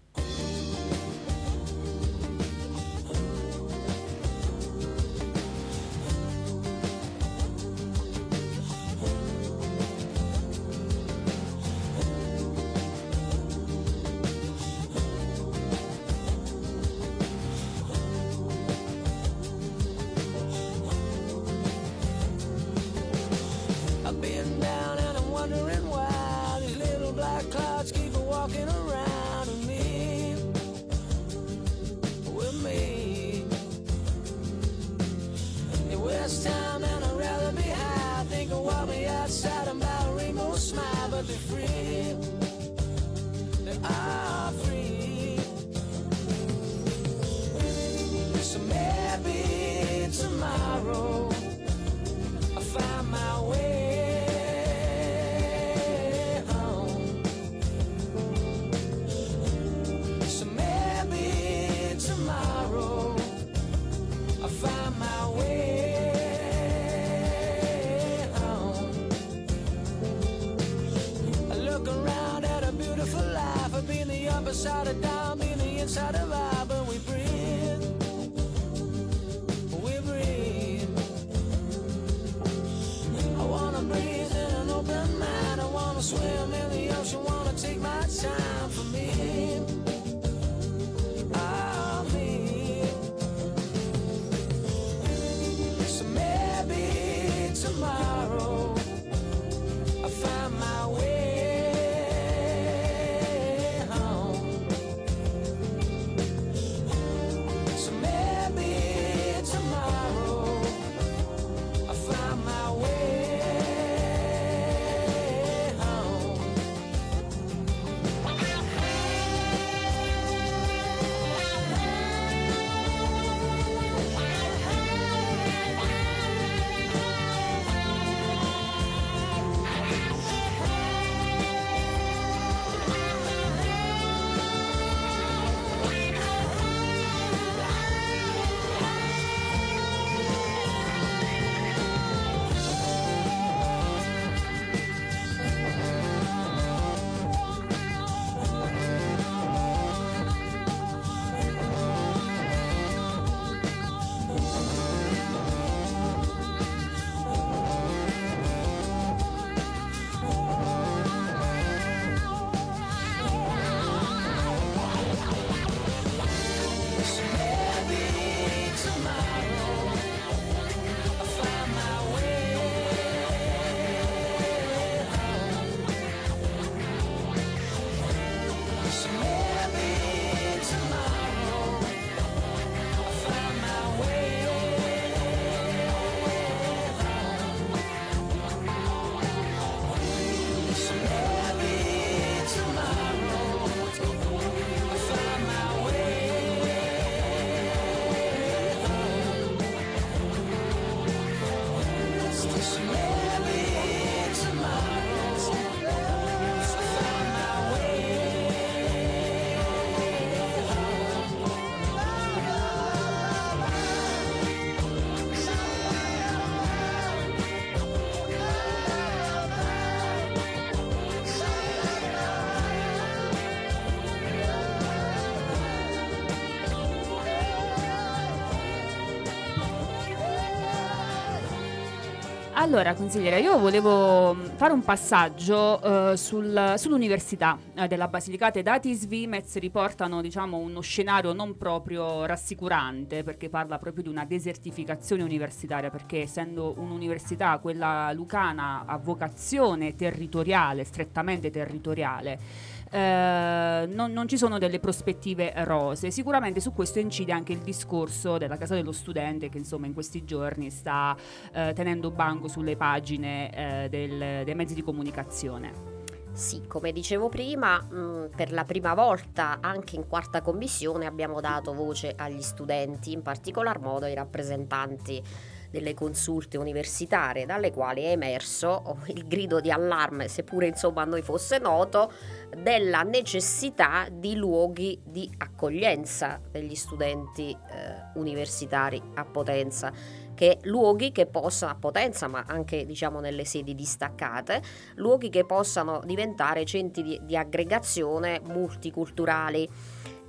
Allora, consigliere, io volevo mh, fare un passaggio eh, sul- sull'università eh, della Basilicata. I dati Svimez riportano diciamo, uno scenario non proprio rassicurante perché parla proprio di una desertificazione universitaria perché essendo un'università, quella lucana, a vocazione territoriale, strettamente territoriale, eh, non, non ci sono delle prospettive rose. Sicuramente su questo incide anche il discorso della Casa dello Studente che insomma in questi giorni sta eh, tenendo banco sulle pagine eh, del- dei mezzi di comunicazione. Sì, come dicevo prima, mh, per la prima volta anche in quarta commissione abbiamo dato voce agli studenti, in particolar modo ai rappresentanti delle consulte universitarie, dalle quali è emerso oh, il grido di allarme, seppure insomma a noi fosse noto, della necessità di luoghi di accoglienza degli studenti eh, universitari a Potenza. Che luoghi che possano a Potenza, ma anche diciamo nelle sedi distaccate, luoghi che possano diventare centri di, di aggregazione multiculturali.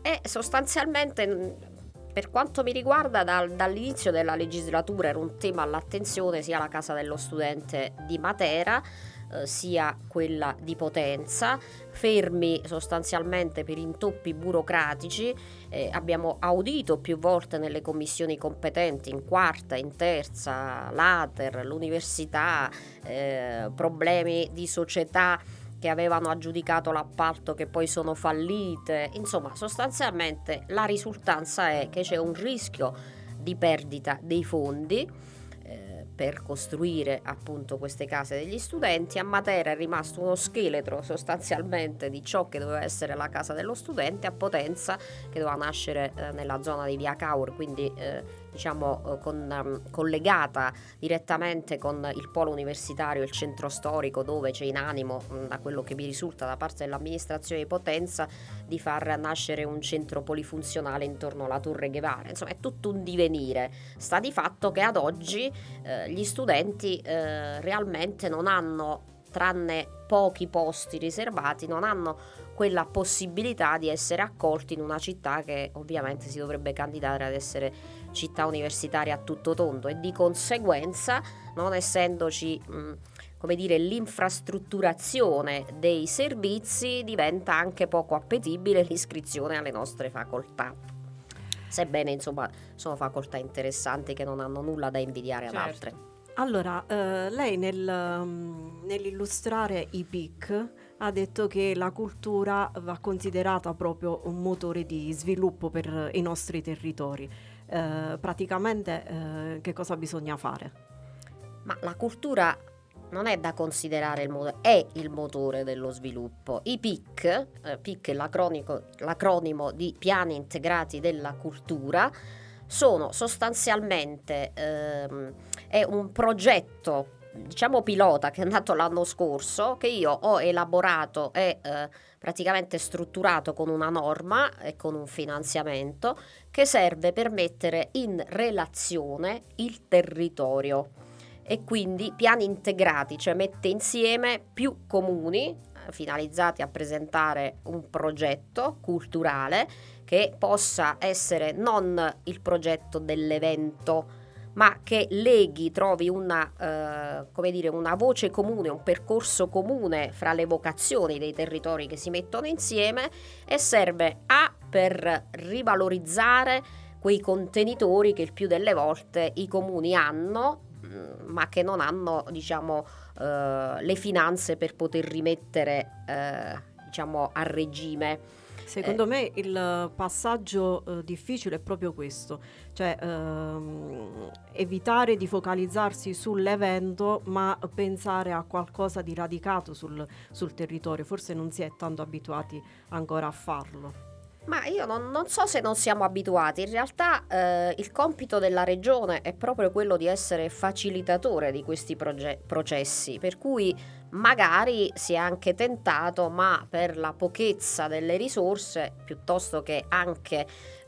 E sostanzialmente per quanto mi riguarda dal- dall'inizio della legislatura era un tema all'attenzione sia la casa dello studente di Matera eh, sia quella di Potenza, fermi sostanzialmente per intoppi burocratici. Eh, abbiamo audito più volte nelle commissioni competenti, in quarta, in terza, l'ATER, l'università, eh, problemi di società che avevano aggiudicato l'appalto che poi sono fallite. Insomma, sostanzialmente la risultanza è che c'è un rischio di perdita dei fondi eh, per costruire appunto queste case degli studenti. A Matera è rimasto uno scheletro sostanzialmente di ciò che doveva essere la casa dello studente, a Potenza che doveva nascere eh, nella zona di Via Caur, quindi eh, diciamo eh, con, ehm, collegata direttamente con il polo universitario, il centro storico dove c'è in animo, mh, da quello che mi risulta da parte dell'amministrazione di Potenza, di far nascere un centro polifunzionale intorno alla Torre Guevara. Insomma, è tutto un divenire. Sta di fatto che ad oggi eh, gli studenti eh, realmente non hanno, tranne pochi posti riservati, non hanno quella possibilità di essere accolti in una città che ovviamente si dovrebbe candidare ad essere città universitaria a tutto tondo e di conseguenza non essendoci mh, come dire l'infrastrutturazione dei servizi diventa anche poco appetibile l'iscrizione alle nostre facoltà sebbene insomma sono facoltà interessanti che non hanno nulla da invidiare ad Certo. altre Allora, eh, lei nel, um, nell'illustrare i PIC ha detto che la cultura va considerata proprio un motore di sviluppo per i nostri territori. Eh, praticamente eh, che cosa bisogna fare? Ma la cultura non è da considerare il motore, è il motore dello sviluppo. I PIC, eh, PIC è l'acronimo di piani integrati della cultura, sono sostanzialmente ehm, un progetto diciamo pilota che è nato l'anno scorso che io ho elaborato e eh, praticamente strutturato con una norma e con un finanziamento che serve per mettere in relazione il territorio. E quindi piani integrati, cioè mette insieme più comuni eh, finalizzati a presentare un progetto culturale che possa essere non il progetto dell'evento, ma che leghi, trovi una, eh, come dire, una voce comune, un percorso comune fra le vocazioni dei territori che si mettono insieme e serve a per rivalorizzare quei contenitori che il più delle volte i comuni hanno mm, ma che non hanno diciamo eh, le finanze per poter rimettere eh, diciamo a regime Secondo me il passaggio eh, difficile è proprio questo, cioè ehm, evitare di focalizzarsi sull'evento ma pensare a qualcosa di radicato sul, sul territorio, forse non si è tanto abituati ancora a farlo. Ma io non, non so se non siamo abituati, in realtà eh, il compito della regione è proprio quello di essere facilitatore di questi proge- processi, per cui magari si è anche tentato, ma per la pochezza delle risorse, piuttosto che anche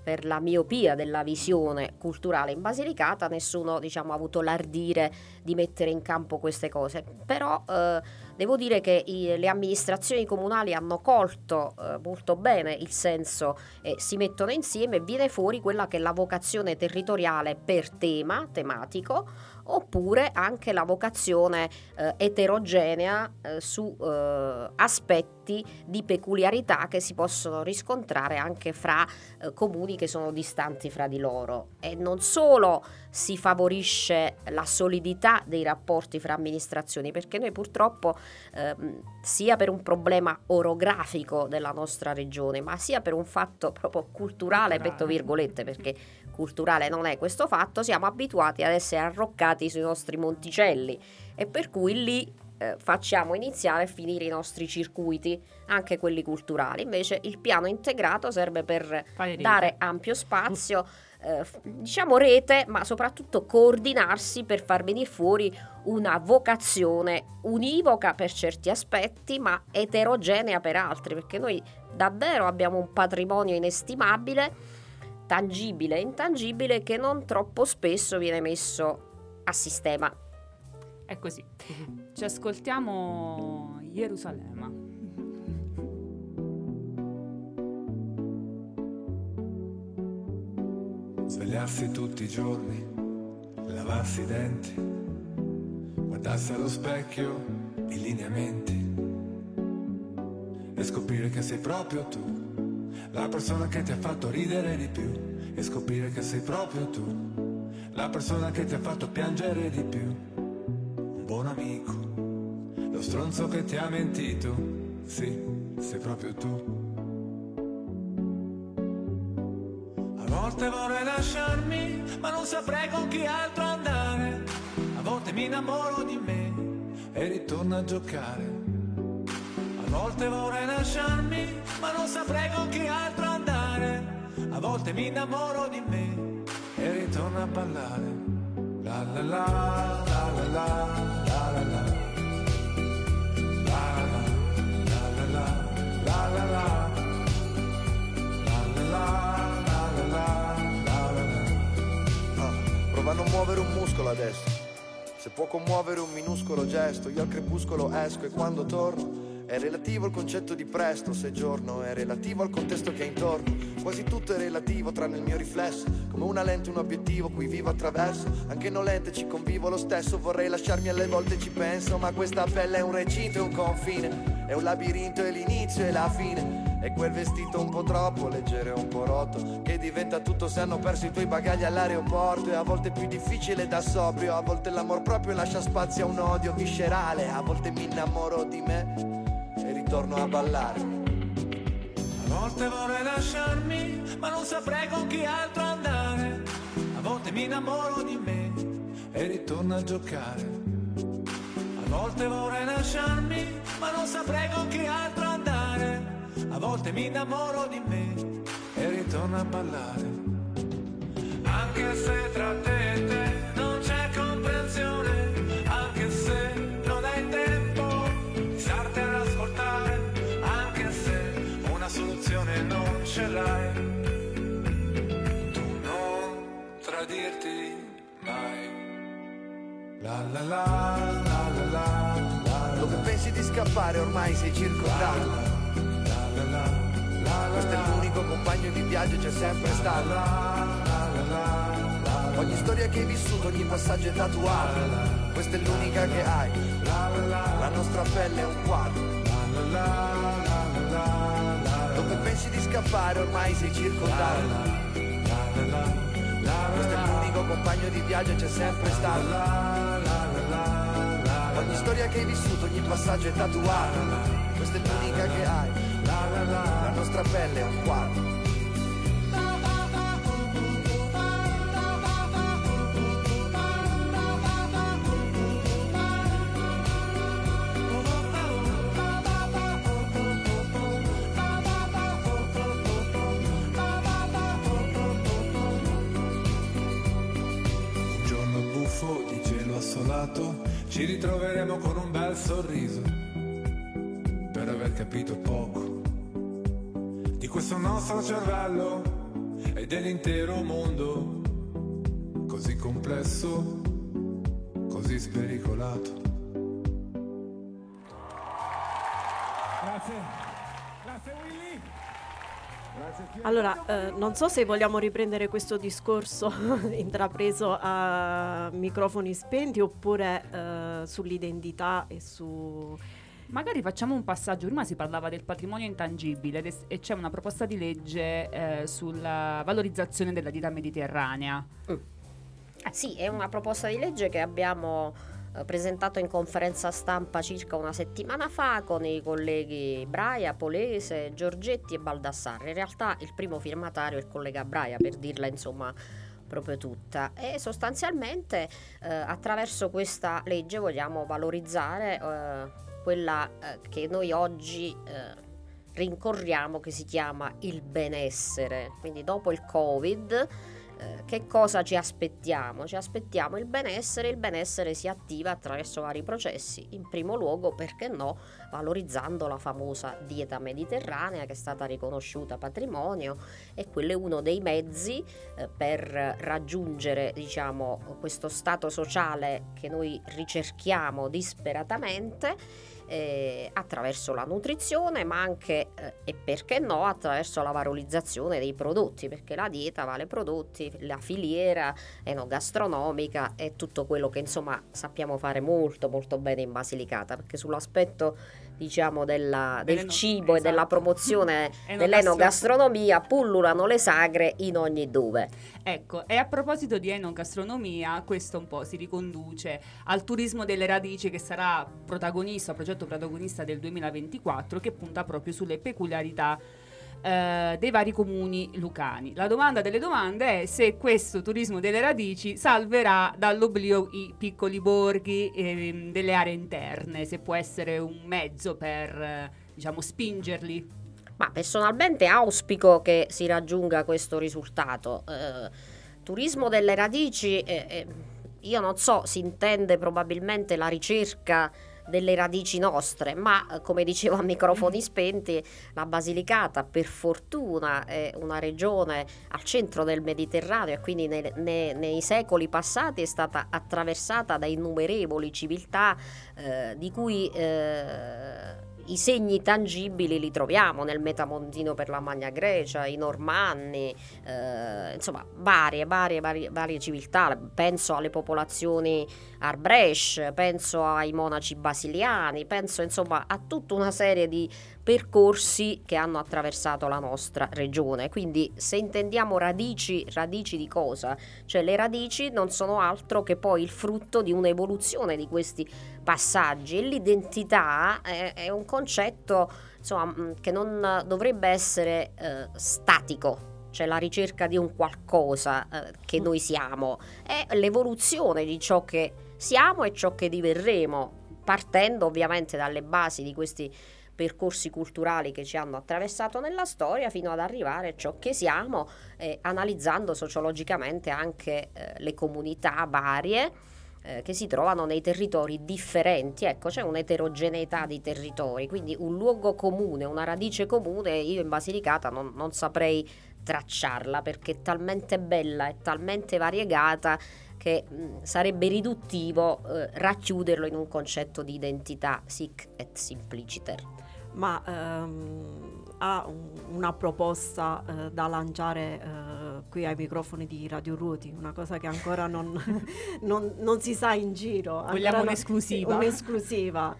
per la miopia della visione culturale in Basilicata, nessuno diciamo, ha avuto l'ardire di mettere in campo queste cose. Però eh, devo dire che i- le amministrazioni comunali hanno colto eh, molto bene il senso e si mettono insieme e viene fuori quella che è la vocazione territoriale per tema, tematico, oppure anche la vocazione eh, eterogenea eh, su eh, aspetti di peculiarità che si possono riscontrare anche fra eh, comuni che sono distanti fra di loro. E non solo si favorisce la solidità dei rapporti fra amministrazioni perché noi purtroppo ehm, sia per un problema orografico della nostra regione ma sia per un fatto proprio culturale, metto virgolette perché culturale non è questo fatto, siamo abituati ad essere arroccati sui nostri monticelli e per cui lì eh, facciamo iniziare e finire i nostri circuiti, anche quelli culturali. Invece il piano integrato serve per rete. dare ampio spazio, eh, diciamo rete, ma soprattutto coordinarsi per far venire fuori una vocazione univoca per certi aspetti, ma eterogenea per altri, perché noi davvero abbiamo un patrimonio inestimabile tangibile e intangibile che non troppo spesso viene messo a sistema. È così. Ci ascoltiamo Gerusalemme. Svegliarsi tutti i giorni, lavarsi i denti, guardarsi allo specchio, i lineamenti e scoprire che sei proprio tu, la persona che ti ha fatto ridere di più e scoprire che sei proprio tu, la persona che ti ha fatto piangere di più, un buon amico, lo stronzo che ti ha mentito, sì, sei proprio tu. A volte vorrei lasciarmi, ma non saprei con chi altro andare. A volte mi innamoro di me e ritorno a giocare. A volte vorrei lasciarmi, ma non saprei con chi altro andare. A volte mi innamoro di me e ritorno a ballare. La la la, la la la, la la la. La la la, la la la, la la la. Prova a non muovere un muscolo adesso. Se può commuovere un minuscolo gesto, io al crepuscolo esco e quando torno è relativo al concetto di presto, se giorno è relativo al contesto che è intorno. Quasi tutto è relativo tranne il mio riflesso, come una lente, un obiettivo cui vivo attraverso. Anche nolente ci convivo lo stesso, vorrei lasciarmi alle volte ci penso, ma questa pelle è un recinto e un confine, è un labirinto e l'inizio e la fine. E quel vestito un po' troppo leggero e un po' rotto Che diventa tutto se hanno perso i tuoi bagagli all'aeroporto E a volte è più difficile da sobrio A volte l'amor proprio lascia spazio a un odio viscerale A volte mi innamoro di me E ritorno a ballare A volte vorrei lasciarmi, ma non saprei con chi altro andare. A volte mi innamoro di me e ritorno a giocare. A volte vorrei lasciarmi, ma non saprei con chi altro andare. A volte mi innamoro di me e ritorno a ballare. Anche se tra te e te non c'è comprensione, anche se non hai tempo di starti ad ascoltare, anche se una soluzione non ce l'hai, tu non tradirti mai. La la la la la la la Dove pensi di scappare ormai sei circondato Questo è l'unico compagno di viaggio c'è sempre stato. Ogni storia che hai vissuto, ogni passaggio è tatuato. Questa è l'unica che hai. La nostra pelle è un quadro. Dove pensi di scappare ormai sei circondato. Questo è l'unico compagno di viaggio c'è sempre stato. Ogni storia che hai vissuto, ogni passaggio è tatuato. Questa è l'unica che hai La nostra pelle è un quadro. Un giorno buffo di cielo assolato ci ritroveremo con un bel sorriso. Per aver capito poco questo nostro cervello e dell'intero mondo così complesso, così spericolato. Grazie. Grazie Willy. Allora, eh, non so se vogliamo riprendere questo discorso intrapreso a microfoni spenti oppure eh, sull'identità e su... Magari facciamo un passaggio, prima si parlava del patrimonio intangibile e c'è una proposta di legge eh, sulla valorizzazione della dieta mediterranea. Eh, sì, è una proposta di legge che abbiamo eh, presentato in conferenza stampa circa una settimana fa con i colleghi Braia, Polese, Giorgetti e Baldassarre. In realtà il primo firmatario è il collega Braia, per dirla insomma proprio tutta. E sostanzialmente eh, attraverso questa legge vogliamo valorizzare eh, quella eh, che noi oggi eh, rincorriamo che si chiama il benessere. Quindi dopo il Covid eh, che cosa ci aspettiamo? Ci aspettiamo il benessere, il benessere si attiva attraverso vari processi, in primo luogo, perché no, valorizzando la famosa dieta mediterranea che è stata riconosciuta patrimonio e quello è uno dei mezzi eh, per raggiungere diciamo, questo stato sociale che noi ricerchiamo disperatamente eh, attraverso la nutrizione, ma anche eh, e perché no attraverso la valorizzazione dei prodotti, perché la dieta vale prodotti, la filiera enogastronomica e tutto quello che insomma sappiamo fare molto molto bene in Basilicata, perché sull'aspetto diciamo della- del cibo e della esatto. promozione Enogastro- dell'enogastronomia pullulano le sagre in ogni dove. Ecco, e a proposito di enogastronomia, questo un po' si riconduce al turismo delle radici che sarà protagonista, progetto protagonista del 2024, che punta proprio sulle peculiarità eh, dei vari comuni lucani. La domanda delle domande è se questo turismo delle radici salverà dall'oblio i piccoli borghi ehm, delle aree interne, se può essere un mezzo per, eh, diciamo, spingerli. Ma personalmente auspico che si raggiunga questo risultato. Eh, turismo delle radici, eh, eh, io non so, si intende probabilmente la ricerca delle radici nostre, ma eh, come dicevo a microfoni spenti, la Basilicata per fortuna è una regione al centro del Mediterraneo e quindi ne- ne- nei secoli passati è stata attraversata da innumerevoli civiltà eh, di cui eh, i segni tangibili li troviamo nel Metamontino per la Magna Grecia, i Normanni, eh, insomma varie, varie, varie, varie civiltà, penso alle popolazioni Arbresh, penso ai monaci basiliani, penso insomma a tutta una serie di percorsi che hanno attraversato la nostra regione. Quindi se intendiamo radici, radici di cosa? Cioè le radici non sono altro che poi il frutto di un'evoluzione di questi passaggi e l'identità è, è un concetto insomma, mh, che non dovrebbe essere eh, statico, cioè la ricerca di un qualcosa eh, che noi siamo, è l'evoluzione di ciò che siamo e ciò che diverremo, partendo ovviamente dalle basi di questi percorsi culturali che ci hanno attraversato nella storia fino ad arrivare a ciò che siamo, eh, analizzando sociologicamente anche eh, le comunità varie eh, che si trovano nei territori differenti. Ecco, c'è un'eterogeneità di territori, quindi un luogo comune, una radice comune, io in Basilicata non, non saprei tracciarla perché è talmente bella e talmente variegata che mh, sarebbe riduttivo eh, racchiuderlo in un concetto di identità sic et simpliciter. Ma ehm, ha un- una proposta eh, da lanciare eh, qui ai microfoni di Radio Ruoti, una cosa che ancora non, non- non si sa in giro. Ancora Vogliamo non- un'esclusiva? Un'esclusiva.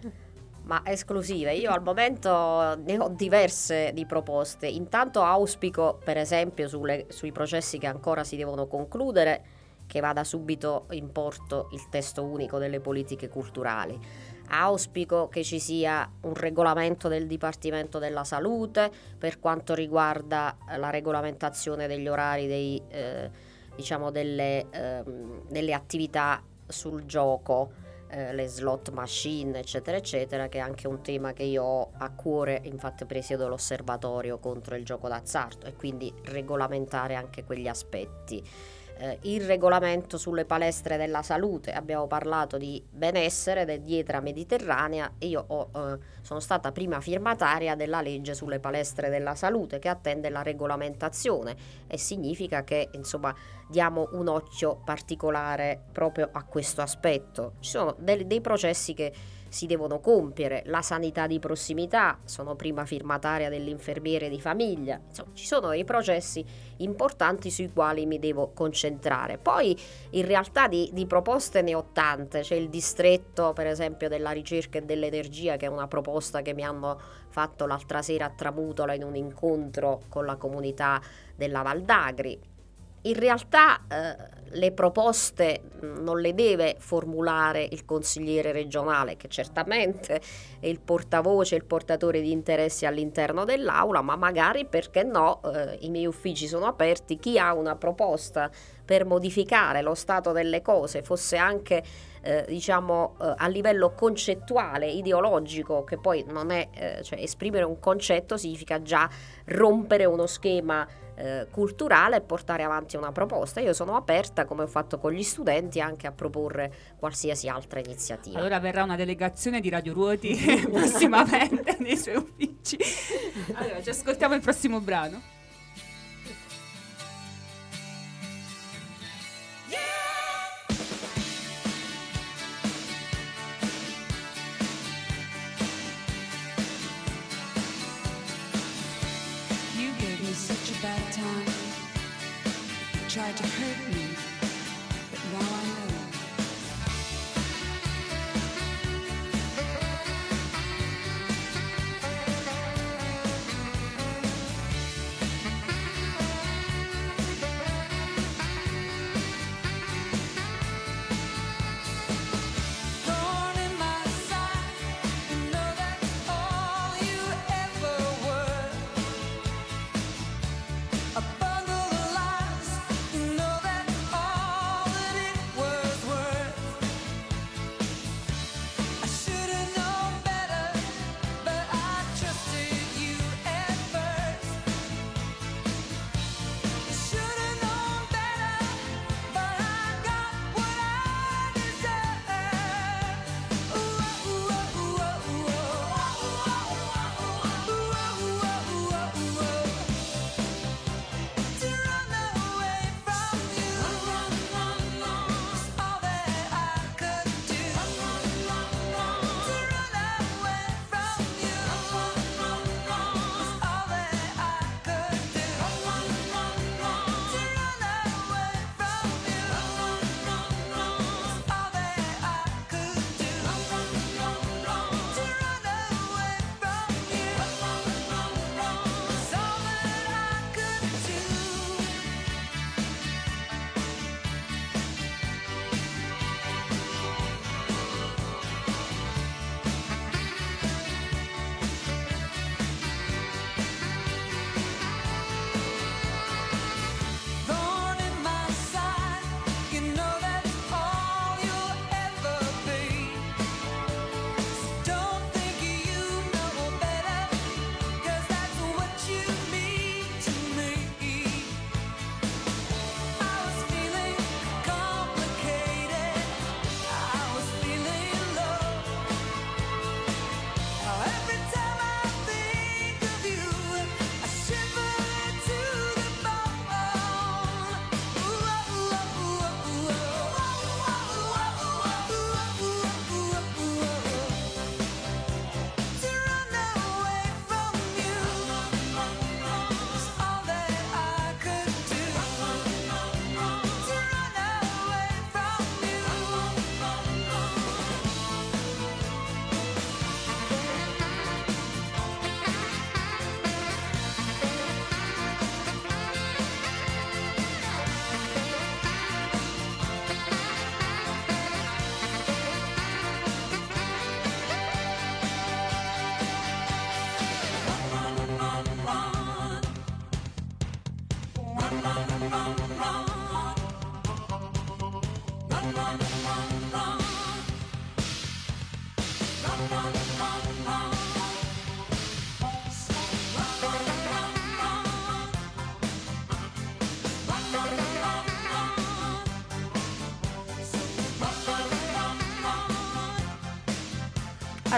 Ma esclusive, io al momento ne ho diverse di proposte. Intanto auspico, per esempio, sulle- sui processi che ancora si devono concludere, che vada subito in porto il testo unico delle politiche culturali. Auspico che ci sia un regolamento del Dipartimento della Salute per quanto riguarda eh, la regolamentazione degli orari dei, eh, diciamo delle, ehm, delle attività sul gioco eh, le slot machine, eccetera, eccetera, che è anche un tema che io ho a cuore, infatti presiedo l'osservatorio contro il gioco d'azzardo e quindi regolamentare anche quegli aspetti. Eh, il regolamento sulle palestre della salute, abbiamo parlato di benessere, di dieta mediterranea io ho, eh, sono stata prima firmataria della legge sulle palestre della salute che attende la regolamentazione e significa che insomma diamo un occhio particolare proprio a questo aspetto. Ci sono del- dei processi che si devono compiere, la sanità di prossimità, sono prima firmataria dell'infermiere di famiglia, insomma ci sono dei processi importanti sui quali mi devo concentrare. Poi in realtà di, di proposte ne ho tante, c'è il distretto per esempio della ricerca e dell'energia che è una proposta che mi hanno fatto l'altra sera a Tramutola in un incontro con la comunità della Valdagri. In realtà eh, le proposte mh, non le deve formulare il consigliere regionale, che certamente è il portavoce, il portatore di interessi all'interno dell'aula, ma magari perché no, eh, i miei uffici sono aperti, chi ha una proposta per modificare lo stato delle cose, fosse anche eh, diciamo eh, a livello concettuale, ideologico, che poi non è, eh, cioè esprimere un concetto significa già rompere uno schema eh, culturale e portare avanti una proposta. Io sono aperta, come ho fatto con gli studenti, anche a proporre qualsiasi altra iniziativa. Allora verrà una delegazione di Radio Ruoti prossimamente nei suoi uffici. Allora, ci ascoltiamo il prossimo brano. Such a bad time. You tried to hurt me, but now I know.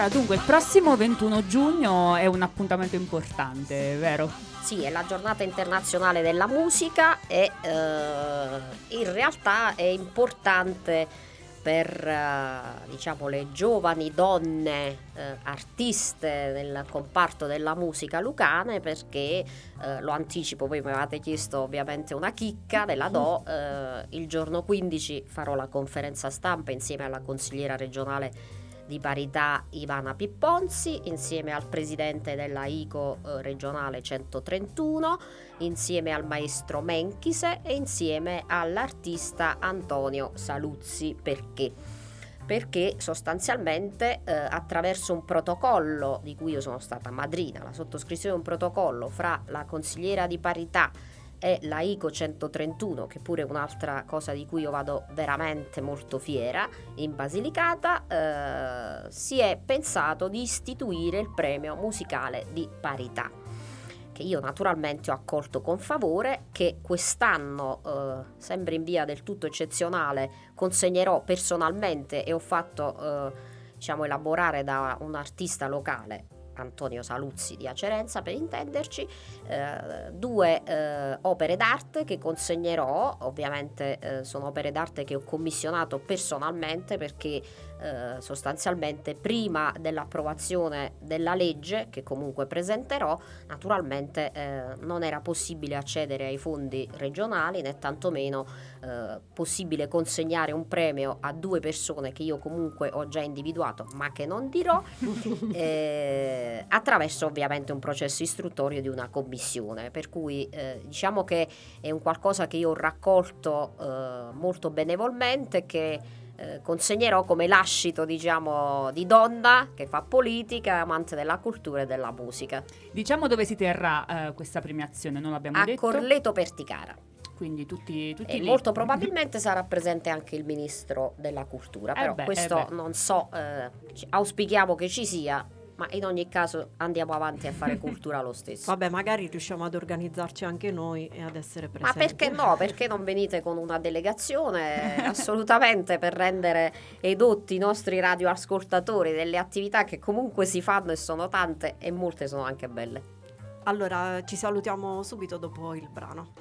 Allora, dunque, il prossimo 21 giugno è un appuntamento importante, vero? Sì, è la giornata internazionale della musica e eh, in realtà è importante per eh, diciamo, le giovani donne eh, artiste nel comparto della musica lucane perché eh, lo anticipo, voi mi avete chiesto ovviamente una chicca, ve la do, eh, il giorno 15 farò la conferenza stampa insieme alla consigliera regionale di parità Ivana Pipponzi insieme al presidente della ICO eh, regionale 131 insieme al maestro Menchise e insieme all'artista Antonio Saluzzi perché? Perché sostanzialmente eh, attraverso un protocollo di cui io sono stata madrina, la sottoscrizione di un protocollo fra la consigliera di parità e la ICO 131, che pure è un'altra cosa di cui io vado veramente molto fiera, in Basilicata eh, si è pensato di istituire il premio musicale di parità che io naturalmente ho accolto con favore, che quest'anno, eh, sempre in via del tutto eccezionale, consegnerò personalmente e ho fatto eh, diciamo, elaborare da un artista locale Antonio Saluzzi di Acerenza per intenderci, eh, due eh, opere d'arte che consegnerò, ovviamente eh, sono opere d'arte che ho commissionato personalmente perché eh, sostanzialmente prima dell'approvazione della legge che comunque presenterò, naturalmente eh, non era possibile accedere ai fondi regionali né tantomeno eh, possibile consegnare un premio a due persone che io comunque ho già individuato ma che non dirò eh, attraverso ovviamente un processo istruttorio di una commissione. Per cui eh, diciamo che è un qualcosa che io ho raccolto molto benevolmente che eh, consegnerò come lascito diciamo di donna che fa politica amante della cultura e della musica Diciamo dove si terrà eh, questa premiazione, non l'abbiamo a detto. Corleto Perticara Quindi tutti, tutti e lì. molto probabilmente sarà presente anche il ministro della cultura Eh però beh, questo eh beh. non so eh, auspichiamo che ci sia ma in ogni caso andiamo avanti a fare cultura lo stesso Vabbè, magari riusciamo ad organizzarci anche noi e ad essere Ma presenti. perché no? Perché non venite con una delegazione assolutamente per rendere edotti i nostri radioascoltatori delle attività che comunque si fanno e sono tante e molte sono anche belle. Allora, ci salutiamo subito dopo il brano.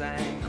But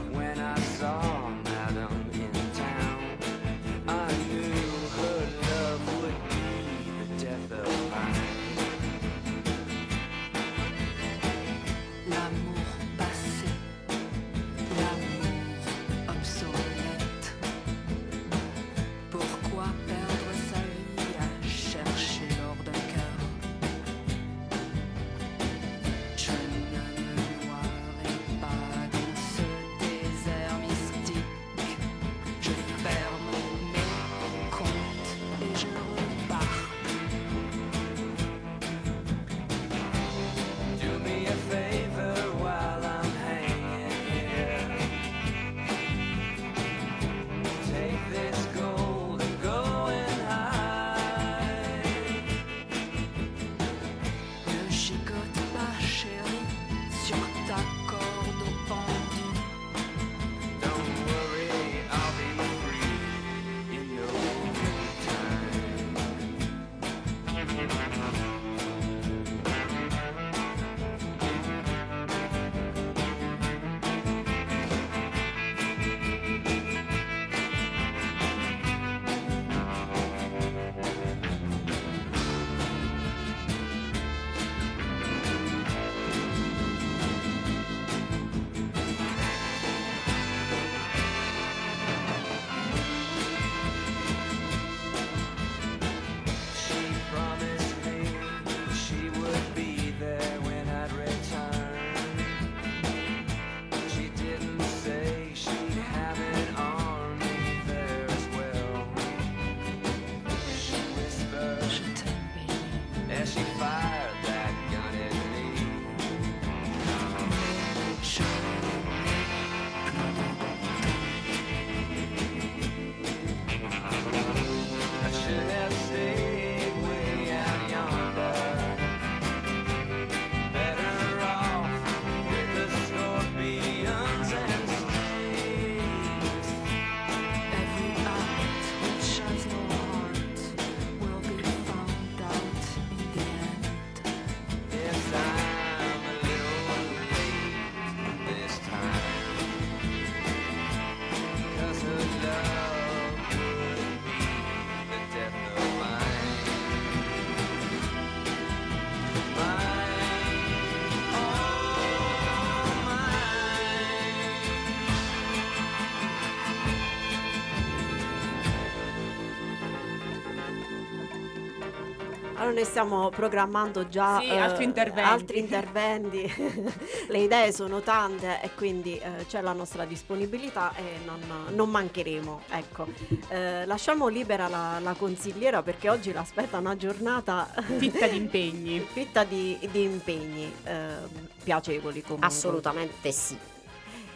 Allora noi stiamo programmando già Sì, altri interventi. altri interventi. le idee sono tante e quindi eh, c'è la nostra disponibilità e non, non mancheremo. Ecco. Eh, lasciamo libera la, la consigliera perché oggi l'aspetta una giornata Fitta di impegni. fitta di, di impegni eh, piacevoli comunque. Assolutamente sì.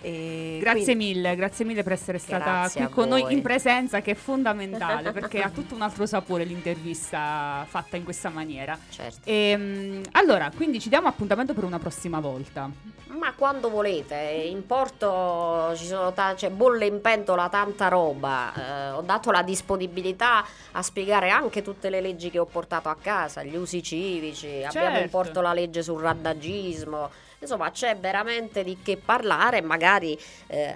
E Grazie quindi- mille, grazie mille per essere stata qui con noi voi. in presenza, che è fondamentale perché ha tutto un altro sapore l'intervista fatta in questa maniera. Certo. Ehm, allora, quindi ci diamo appuntamento per una prossima volta. Ma quando volete, in porto ci sono ta- c'è bolle in pentola tanta roba. eh, ho dato la disponibilità a spiegare anche tutte le leggi che ho portato a casa, gli usi civici, abbiamo in Certo. porto la legge sul randagismo. Insomma, c'è veramente di che parlare, magari eh,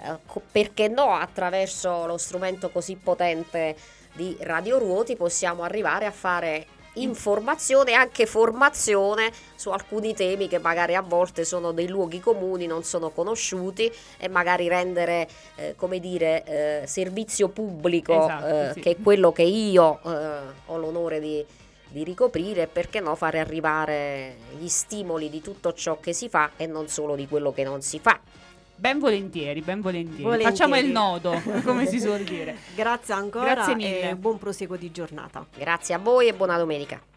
perché no, attraverso lo strumento così potente di Radio Ruoti possiamo arrivare a fare informazione e anche formazione su alcuni temi che magari a volte sono dei luoghi comuni, non sono conosciuti e magari rendere, eh, come dire, eh, servizio pubblico, Esatto, eh, sì. che è quello che io eh, ho l'onore di, di ricoprire e perché no fare arrivare gli stimoli di tutto ciò che si fa e non solo di quello che non si fa. Ben volentieri, ben volentieri. Volentieri. Facciamo il nodo, come si suol dire. Grazie ancora Grazie mille. e buon proseguo di giornata. Grazie a voi e buona domenica.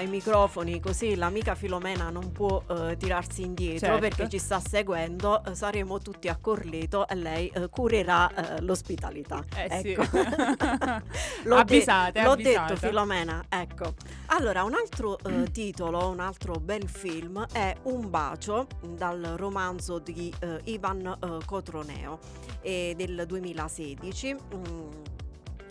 Ai microfoni così l'amica Filomena non può eh, tirarsi indietro Certo. perché ci sta seguendo, eh, saremo tutti a Corleto e lei eh, curerà eh, l'ospitalità. Eh sì. ecco. L'ho, de- Avvisate, l'ho avvisate. detto Filomena, ecco. Allora, un altro eh, titolo, un altro bel film è Un bacio dal romanzo di Ivan Cotroneo e del 2016. mm,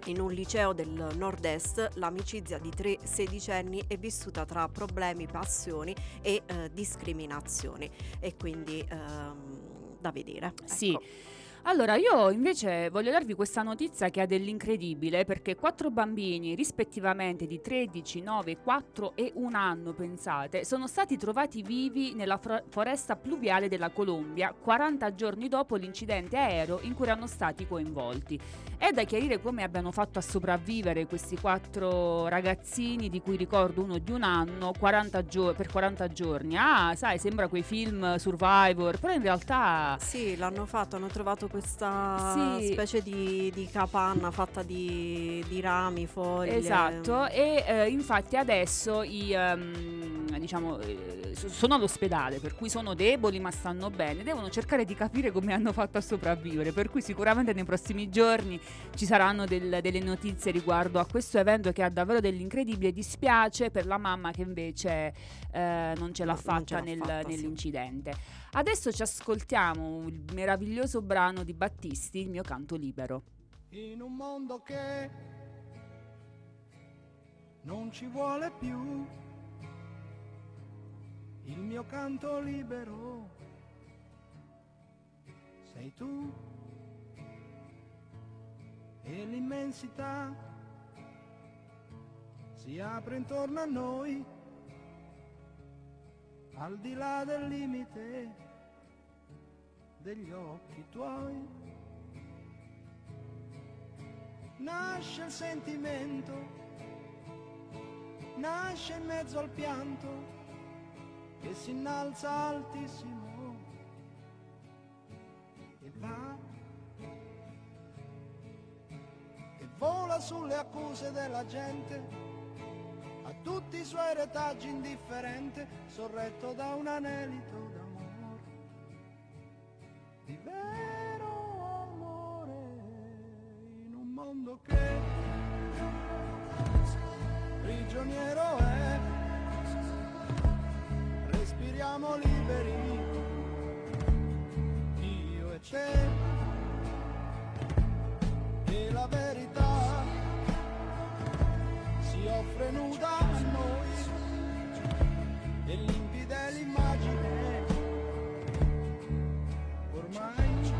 in un liceo del nord-est l'amicizia di tre sedicenni è vissuta tra problemi, passioni e eh, discriminazioni e quindi ehm, da vedere. Sì. ecco. Allora, io invece voglio darvi questa notizia che ha dell'incredibile perché quattro bambini, rispettivamente di 13, 9, 4 e 1 anno, pensate, sono stati trovati vivi nella foresta pluviale della Colombia 40 giorni dopo l'incidente aereo in cui erano stati coinvolti. È da chiarire come abbiano fatto a sopravvivere questi quattro ragazzini, di cui ricordo uno di un anno, 40 gio- per 40 giorni. Ah, sai, sembra quei film Survivor, però in realtà... Sì, l'hanno fatto, hanno trovato questa Sì. specie di, di capanna fatta di, di rami, foglie. Esatto, e eh, infatti adesso i, ehm, diciamo, eh, so- sono all'ospedale, per cui sono deboli ma stanno bene, devono cercare di capire come hanno fatto a sopravvivere, per cui sicuramente nei prossimi giorni ci saranno del- delle notizie riguardo a questo evento che ha davvero dell'incredibile, dispiace per la mamma che invece eh, non ce l'ha fatta, ce l'ha nel- fatta, sì. Adesso ci ascoltiamo il meraviglioso brano di Battisti, Il mio canto libero. in un mondo che non ci vuole più il mio canto libero sei tu e l'immensità si apre intorno a noi al di là del limite degli occhi tuoi nasce il sentimento, nasce in mezzo al pianto che si innalza altissimo e va e vola sulle accuse della gente a tutti i suoi retaggi indifferente sorretto da un anelito d'amore. Di vero amore in un mondo che prigioniero è. Respiriamo liberi io e te e la verità offre nuda a noi e limpida l'immagine ormai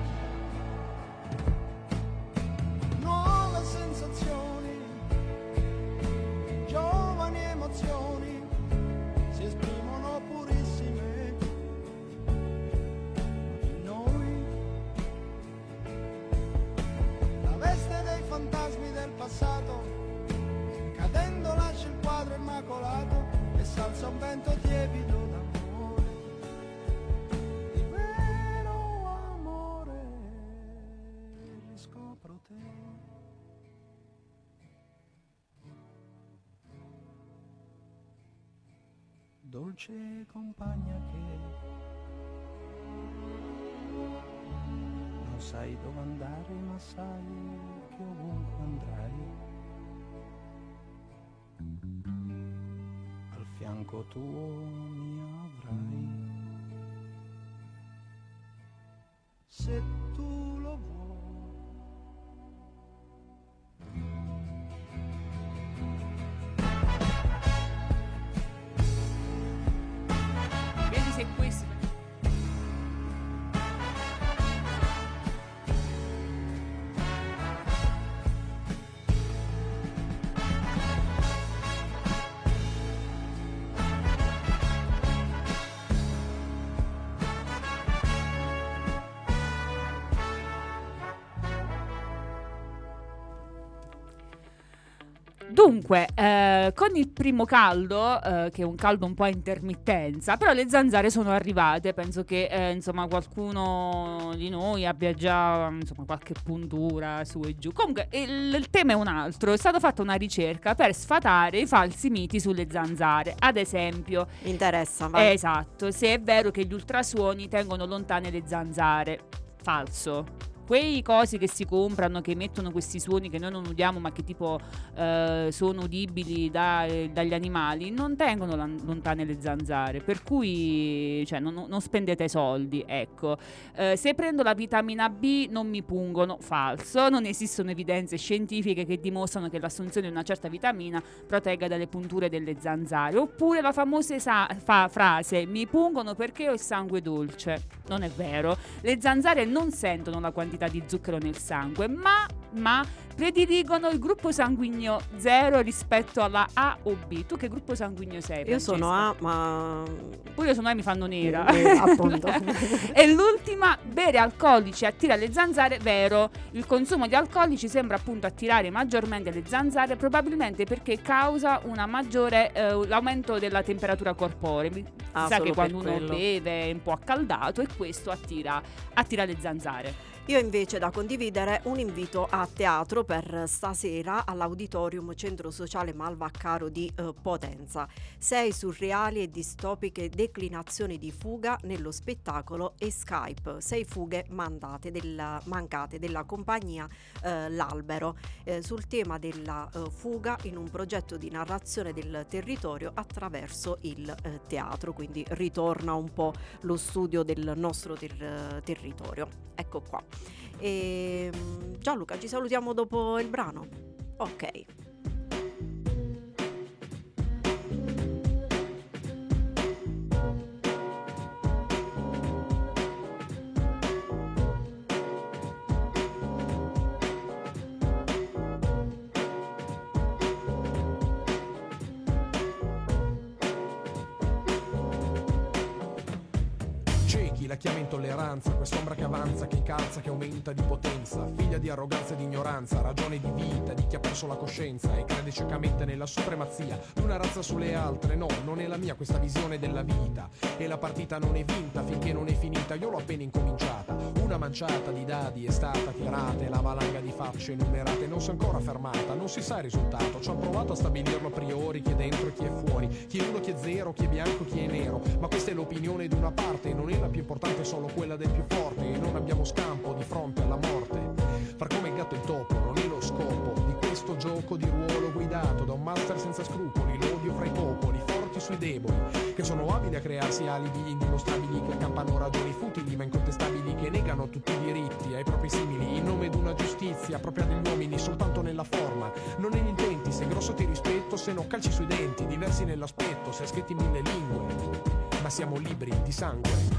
nuove sensazioni, giovani emozioni si esprimono purissime in noi. La veste dei fantasmi del passato, Dolce compagna che non sai dove andare ma sai che ovunque andrai. Al fianco tuo mi avrai. Se Dunque, eh, con il primo caldo, eh, che è un caldo un po' a intermittenza, però le zanzare sono arrivate, penso che eh, insomma qualcuno di noi abbia già insomma, qualche puntura su e giù. Comunque il, il tema è un altro, è stata fatta una ricerca per sfatare i falsi miti sulle zanzare, ad esempio... Mi interessa, vai. Esatto, se è vero che gli ultrasuoni tengono lontane le zanzare, falso. Quei cosi che si comprano, che emettono questi suoni che noi non udiamo, ma che tipo eh, sono udibili da- eh, dagli animali, non tengono lan- lontane le zanzare. Per cui cioè, non, non spendete soldi. Ecco. Eh, se prendo la vitamina B non mi pungono, falso. Non esistono evidenze scientifiche che dimostrano che l'assunzione di una certa vitamina protegga dalle punture delle zanzare. Oppure la famosa esa- fa- frase mi pungono perché ho il sangue dolce. Non è vero. Le zanzare non sentono la quantità quantità di zucchero nel sangue, ma, ma prediligono il gruppo sanguigno 0 rispetto alla A o B. Tu che gruppo sanguigno sei? Io sono Francesca? A, ma Pure io sono A e mi fanno nera. Eh, appunto. e l'ultima, bere alcolici attira le zanzare, vero. Il consumo di alcolici sembra appunto attirare maggiormente le zanzare, probabilmente perché causa una maggiore, eh, l'aumento della temperatura corporea. Ah, sa che quando uno quello. beve è un po' accaldato e questo attira, attira le zanzare. Io invece da condividere un invito a teatro per stasera all'Auditorium Centro Sociale Malvaccaro di eh, Potenza. Sei surreali e distopiche declinazioni di fuga nello spettacolo e Skype. Sei fughe della- mancate della compagnia eh, L'Albero eh, sul tema della eh, fuga in un progetto di narrazione del territorio attraverso il eh, teatro. Quindi ritorna un po' lo studio del nostro ter- territorio. Ecco qua. E, mm, Gianluca, ci salutiamo dopo il brano? Ok. Intolleranza, quest'ombra che avanza, che incalza, che aumenta di potenza, figlia di arroganza e di ignoranza, ragione di vita di chi ha perso la coscienza e crede ciecamente nella supremazia. Di una razza sulle altre. No, non è la mia questa visione della vita. E la partita non è vinta finché non è finita, io l'ho appena incominciata. Una manciata di dadi è stata tirata e la valanga di facce enumerate non si è ancora fermata, non si sa il risultato, ci hanno provato a stabilirlo a priori chi è dentro e chi è fuori, chi è uno, chi è zero, chi è bianco, chi è nero, ma questa è l'opinione di una parte, non è la più importante, solo quella del più forte e non abbiamo scampo di fronte alla morte. Far come il gatto e il topo non è lo scopo di questo gioco di ruolo guidato da un master senza scrupoli, l'odio fra i popoli, forti sui deboli, che sono abili a crearsi alibi indimostrabili che accampano ragioni futili ma incontestabili che negano tutti i diritti ai propri simili in nome di una giustizia propria degli uomini soltanto nella forma, non negli intenti, se grosso ti rispetto, se no calci sui denti, diversi nell'aspetto, se scritti in mille lingue, ma siamo libri di sangue.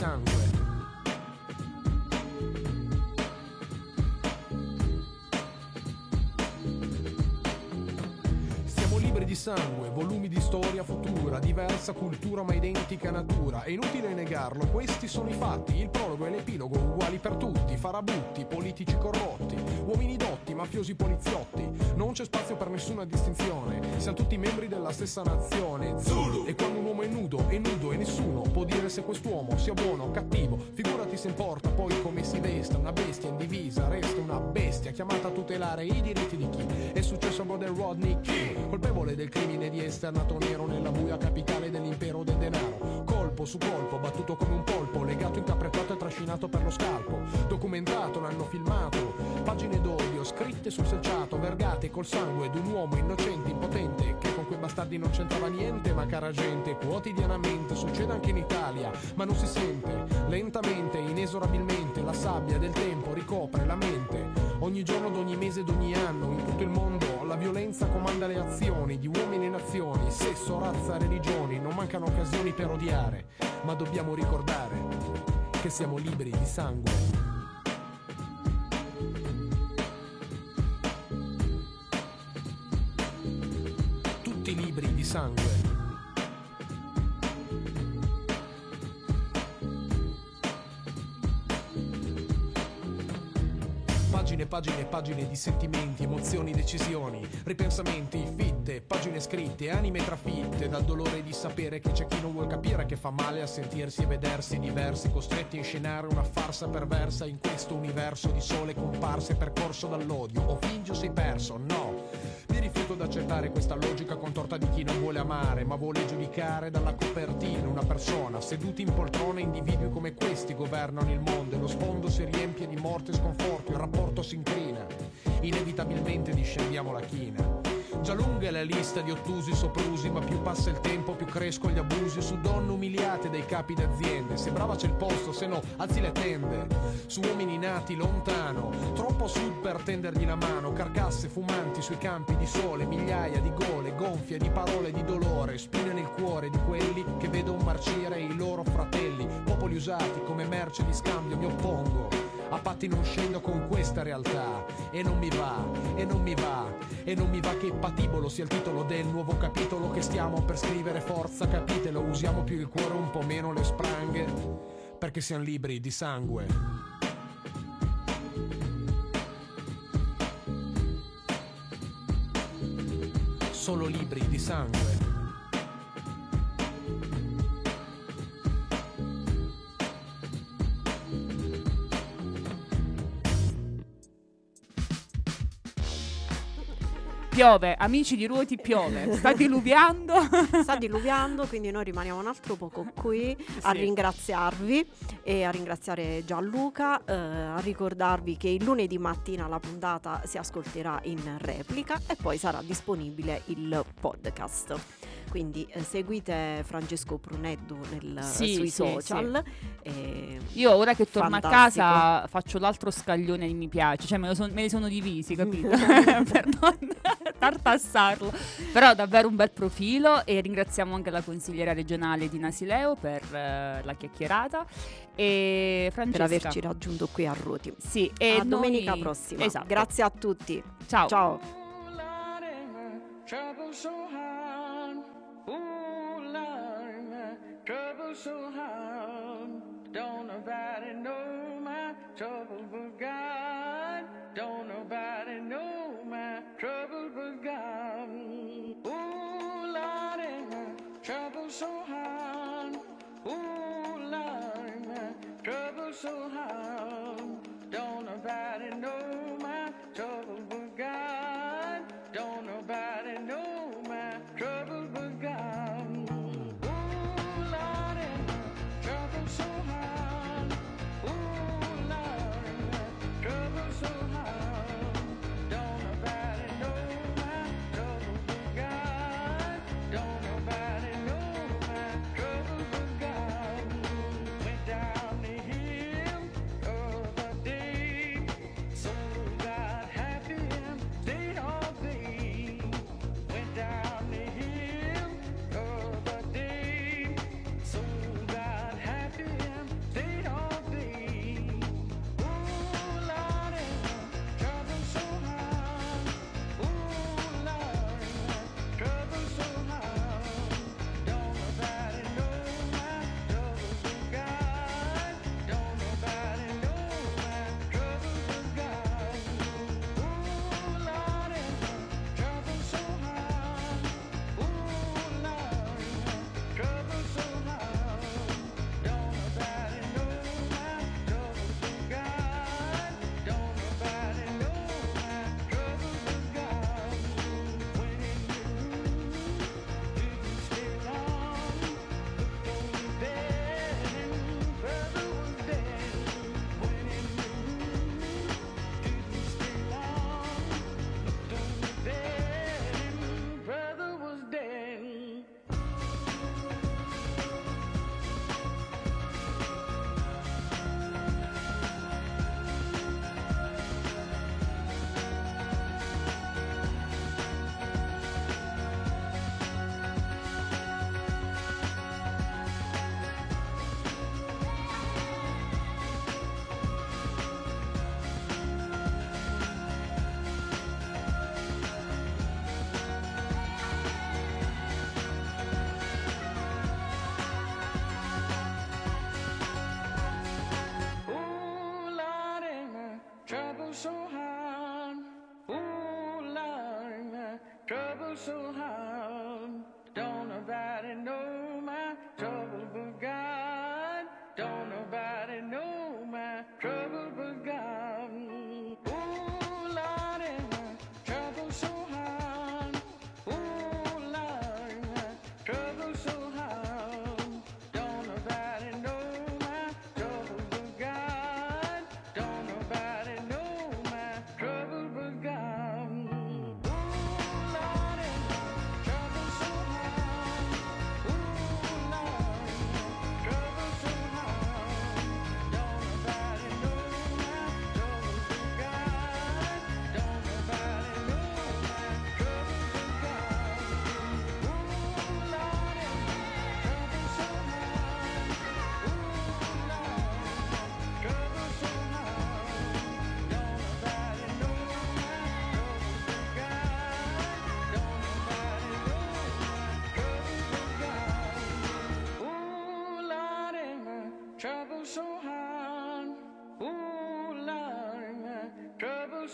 Libri sangue. Volumi di storia futura, diversa cultura ma identica natura. È inutile negarlo, questi sono i fatti. Il prologo e l'epilogo uguali per tutti, farabutti, politici corrotti, uomini dotti, mafiosi poliziotti. Non c'è spazio per nessuna distinzione, siamo tutti membri della stessa nazione. Zulu! E quando un uomo è nudo, è nudo e nessuno può dire se quest'uomo sia buono o cattivo. Figurati se importa poi come si vesta, una bestia in divisa, resta una bestia chiamata a tutelare i diritti di chi. È successo a Brother Rodney King, colpevole del crimine di essere nato nero nella buia capitale dell'impero del denaro. Colpo su colpo, battuto come un polpo, legato, incaprettato e trascinato per lo scalpo. Documentato, l'hanno filmato, pagine d'odio scritte sul selciato, vergate col sangue di un uomo innocente, impotente, che quei bastardi non c'entrava niente, ma cara gente, quotidianamente succede anche in Italia, ma non si sente. Lentamente, inesorabilmente, la sabbia del tempo ricopre la mente. Ogni giorno d'ogni mese d'ogni anno, in tutto il mondo, la violenza comanda le azioni di uomini e nazioni, sesso, razza, religioni, non mancano occasioni per odiare, ma dobbiamo ricordare che siamo liberi di sangue. Tutti libri di sangue. Pagine, pagine, pagine di sentimenti, emozioni, decisioni, ripensamenti, fitte, pagine scritte, anime trafitte, dal dolore di sapere che c'è chi non vuol capire che fa male a sentirsi e vedersi diversi, costretti a inscenare una farsa perversa in questo universo di sole comparse percorso dall'odio. O fingi o sei perso, no. Accettare questa logica contorta di chi non vuole amare, ma vuole giudicare dalla copertina una persona. Seduti in poltrone, individui come questi governano il mondo e lo sfondo si riempie di morte e sconforto, il rapporto si incrina. Inevitabilmente discendiamo la china. Già lunga è la lista di ottusi soprusi, ma più passa il tempo, più crescono gli abusi su donne umiliate dai capi d'aziende. Se brava c'è il posto, se no alzi le tende. Su uomini nati lontano, troppo sud per tendergli la mano. Carcasse fumanti sui campi di sole, migliaia di gole gonfie di parole di dolore. Spine nel cuore di quelli che vedono marcire i loro fratelli. Popoli usati come merce di scambio, mi oppongo. A patti non scendo con questa realtà. E non mi va, e non mi va E non mi va che patibolo sia il titolo del nuovo capitolo Che stiamo per scrivere, forza capitelo Usiamo più il cuore, un po' meno le spranghe. Perché siamo liberi di sangue. Solo libri di sangue Piove, amici di Ruoti piove, sta diluviando. Sta diluviando, quindi noi rimaniamo un altro poco qui a Sì. ringraziarvi e a ringraziare Gianluca, eh, a ricordarvi che il lunedì mattina la puntata si ascolterà in replica e poi sarà disponibile il podcast. Quindi eh, seguite Francesco Pruneddu nel- Sì, sui sì, social. Io ora che torno Fantastico. a casa faccio l'altro scaglione di mi piace, cioè me, son- me li sono divisi, capito? per non tartassarlo. Però davvero un bel profilo e ringraziamo anche la consigliera regionale di Nasileo per eh, la chiacchierata e Francesca. per averci raggiunto qui a Ruti. Sì, e a noi- domenica prossima. Esatto. Grazie a tutti. Ciao. Ciao. Trouble so hard, ooh Lord, my trouble so hard. Don't nobody know my trouble but God. Don't nobody know my trouble but God. Ooh Lord, my trouble so hard, ooh Lord, my trouble so hard. Don't nobody know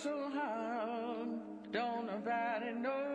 so hard. Don't nobody know.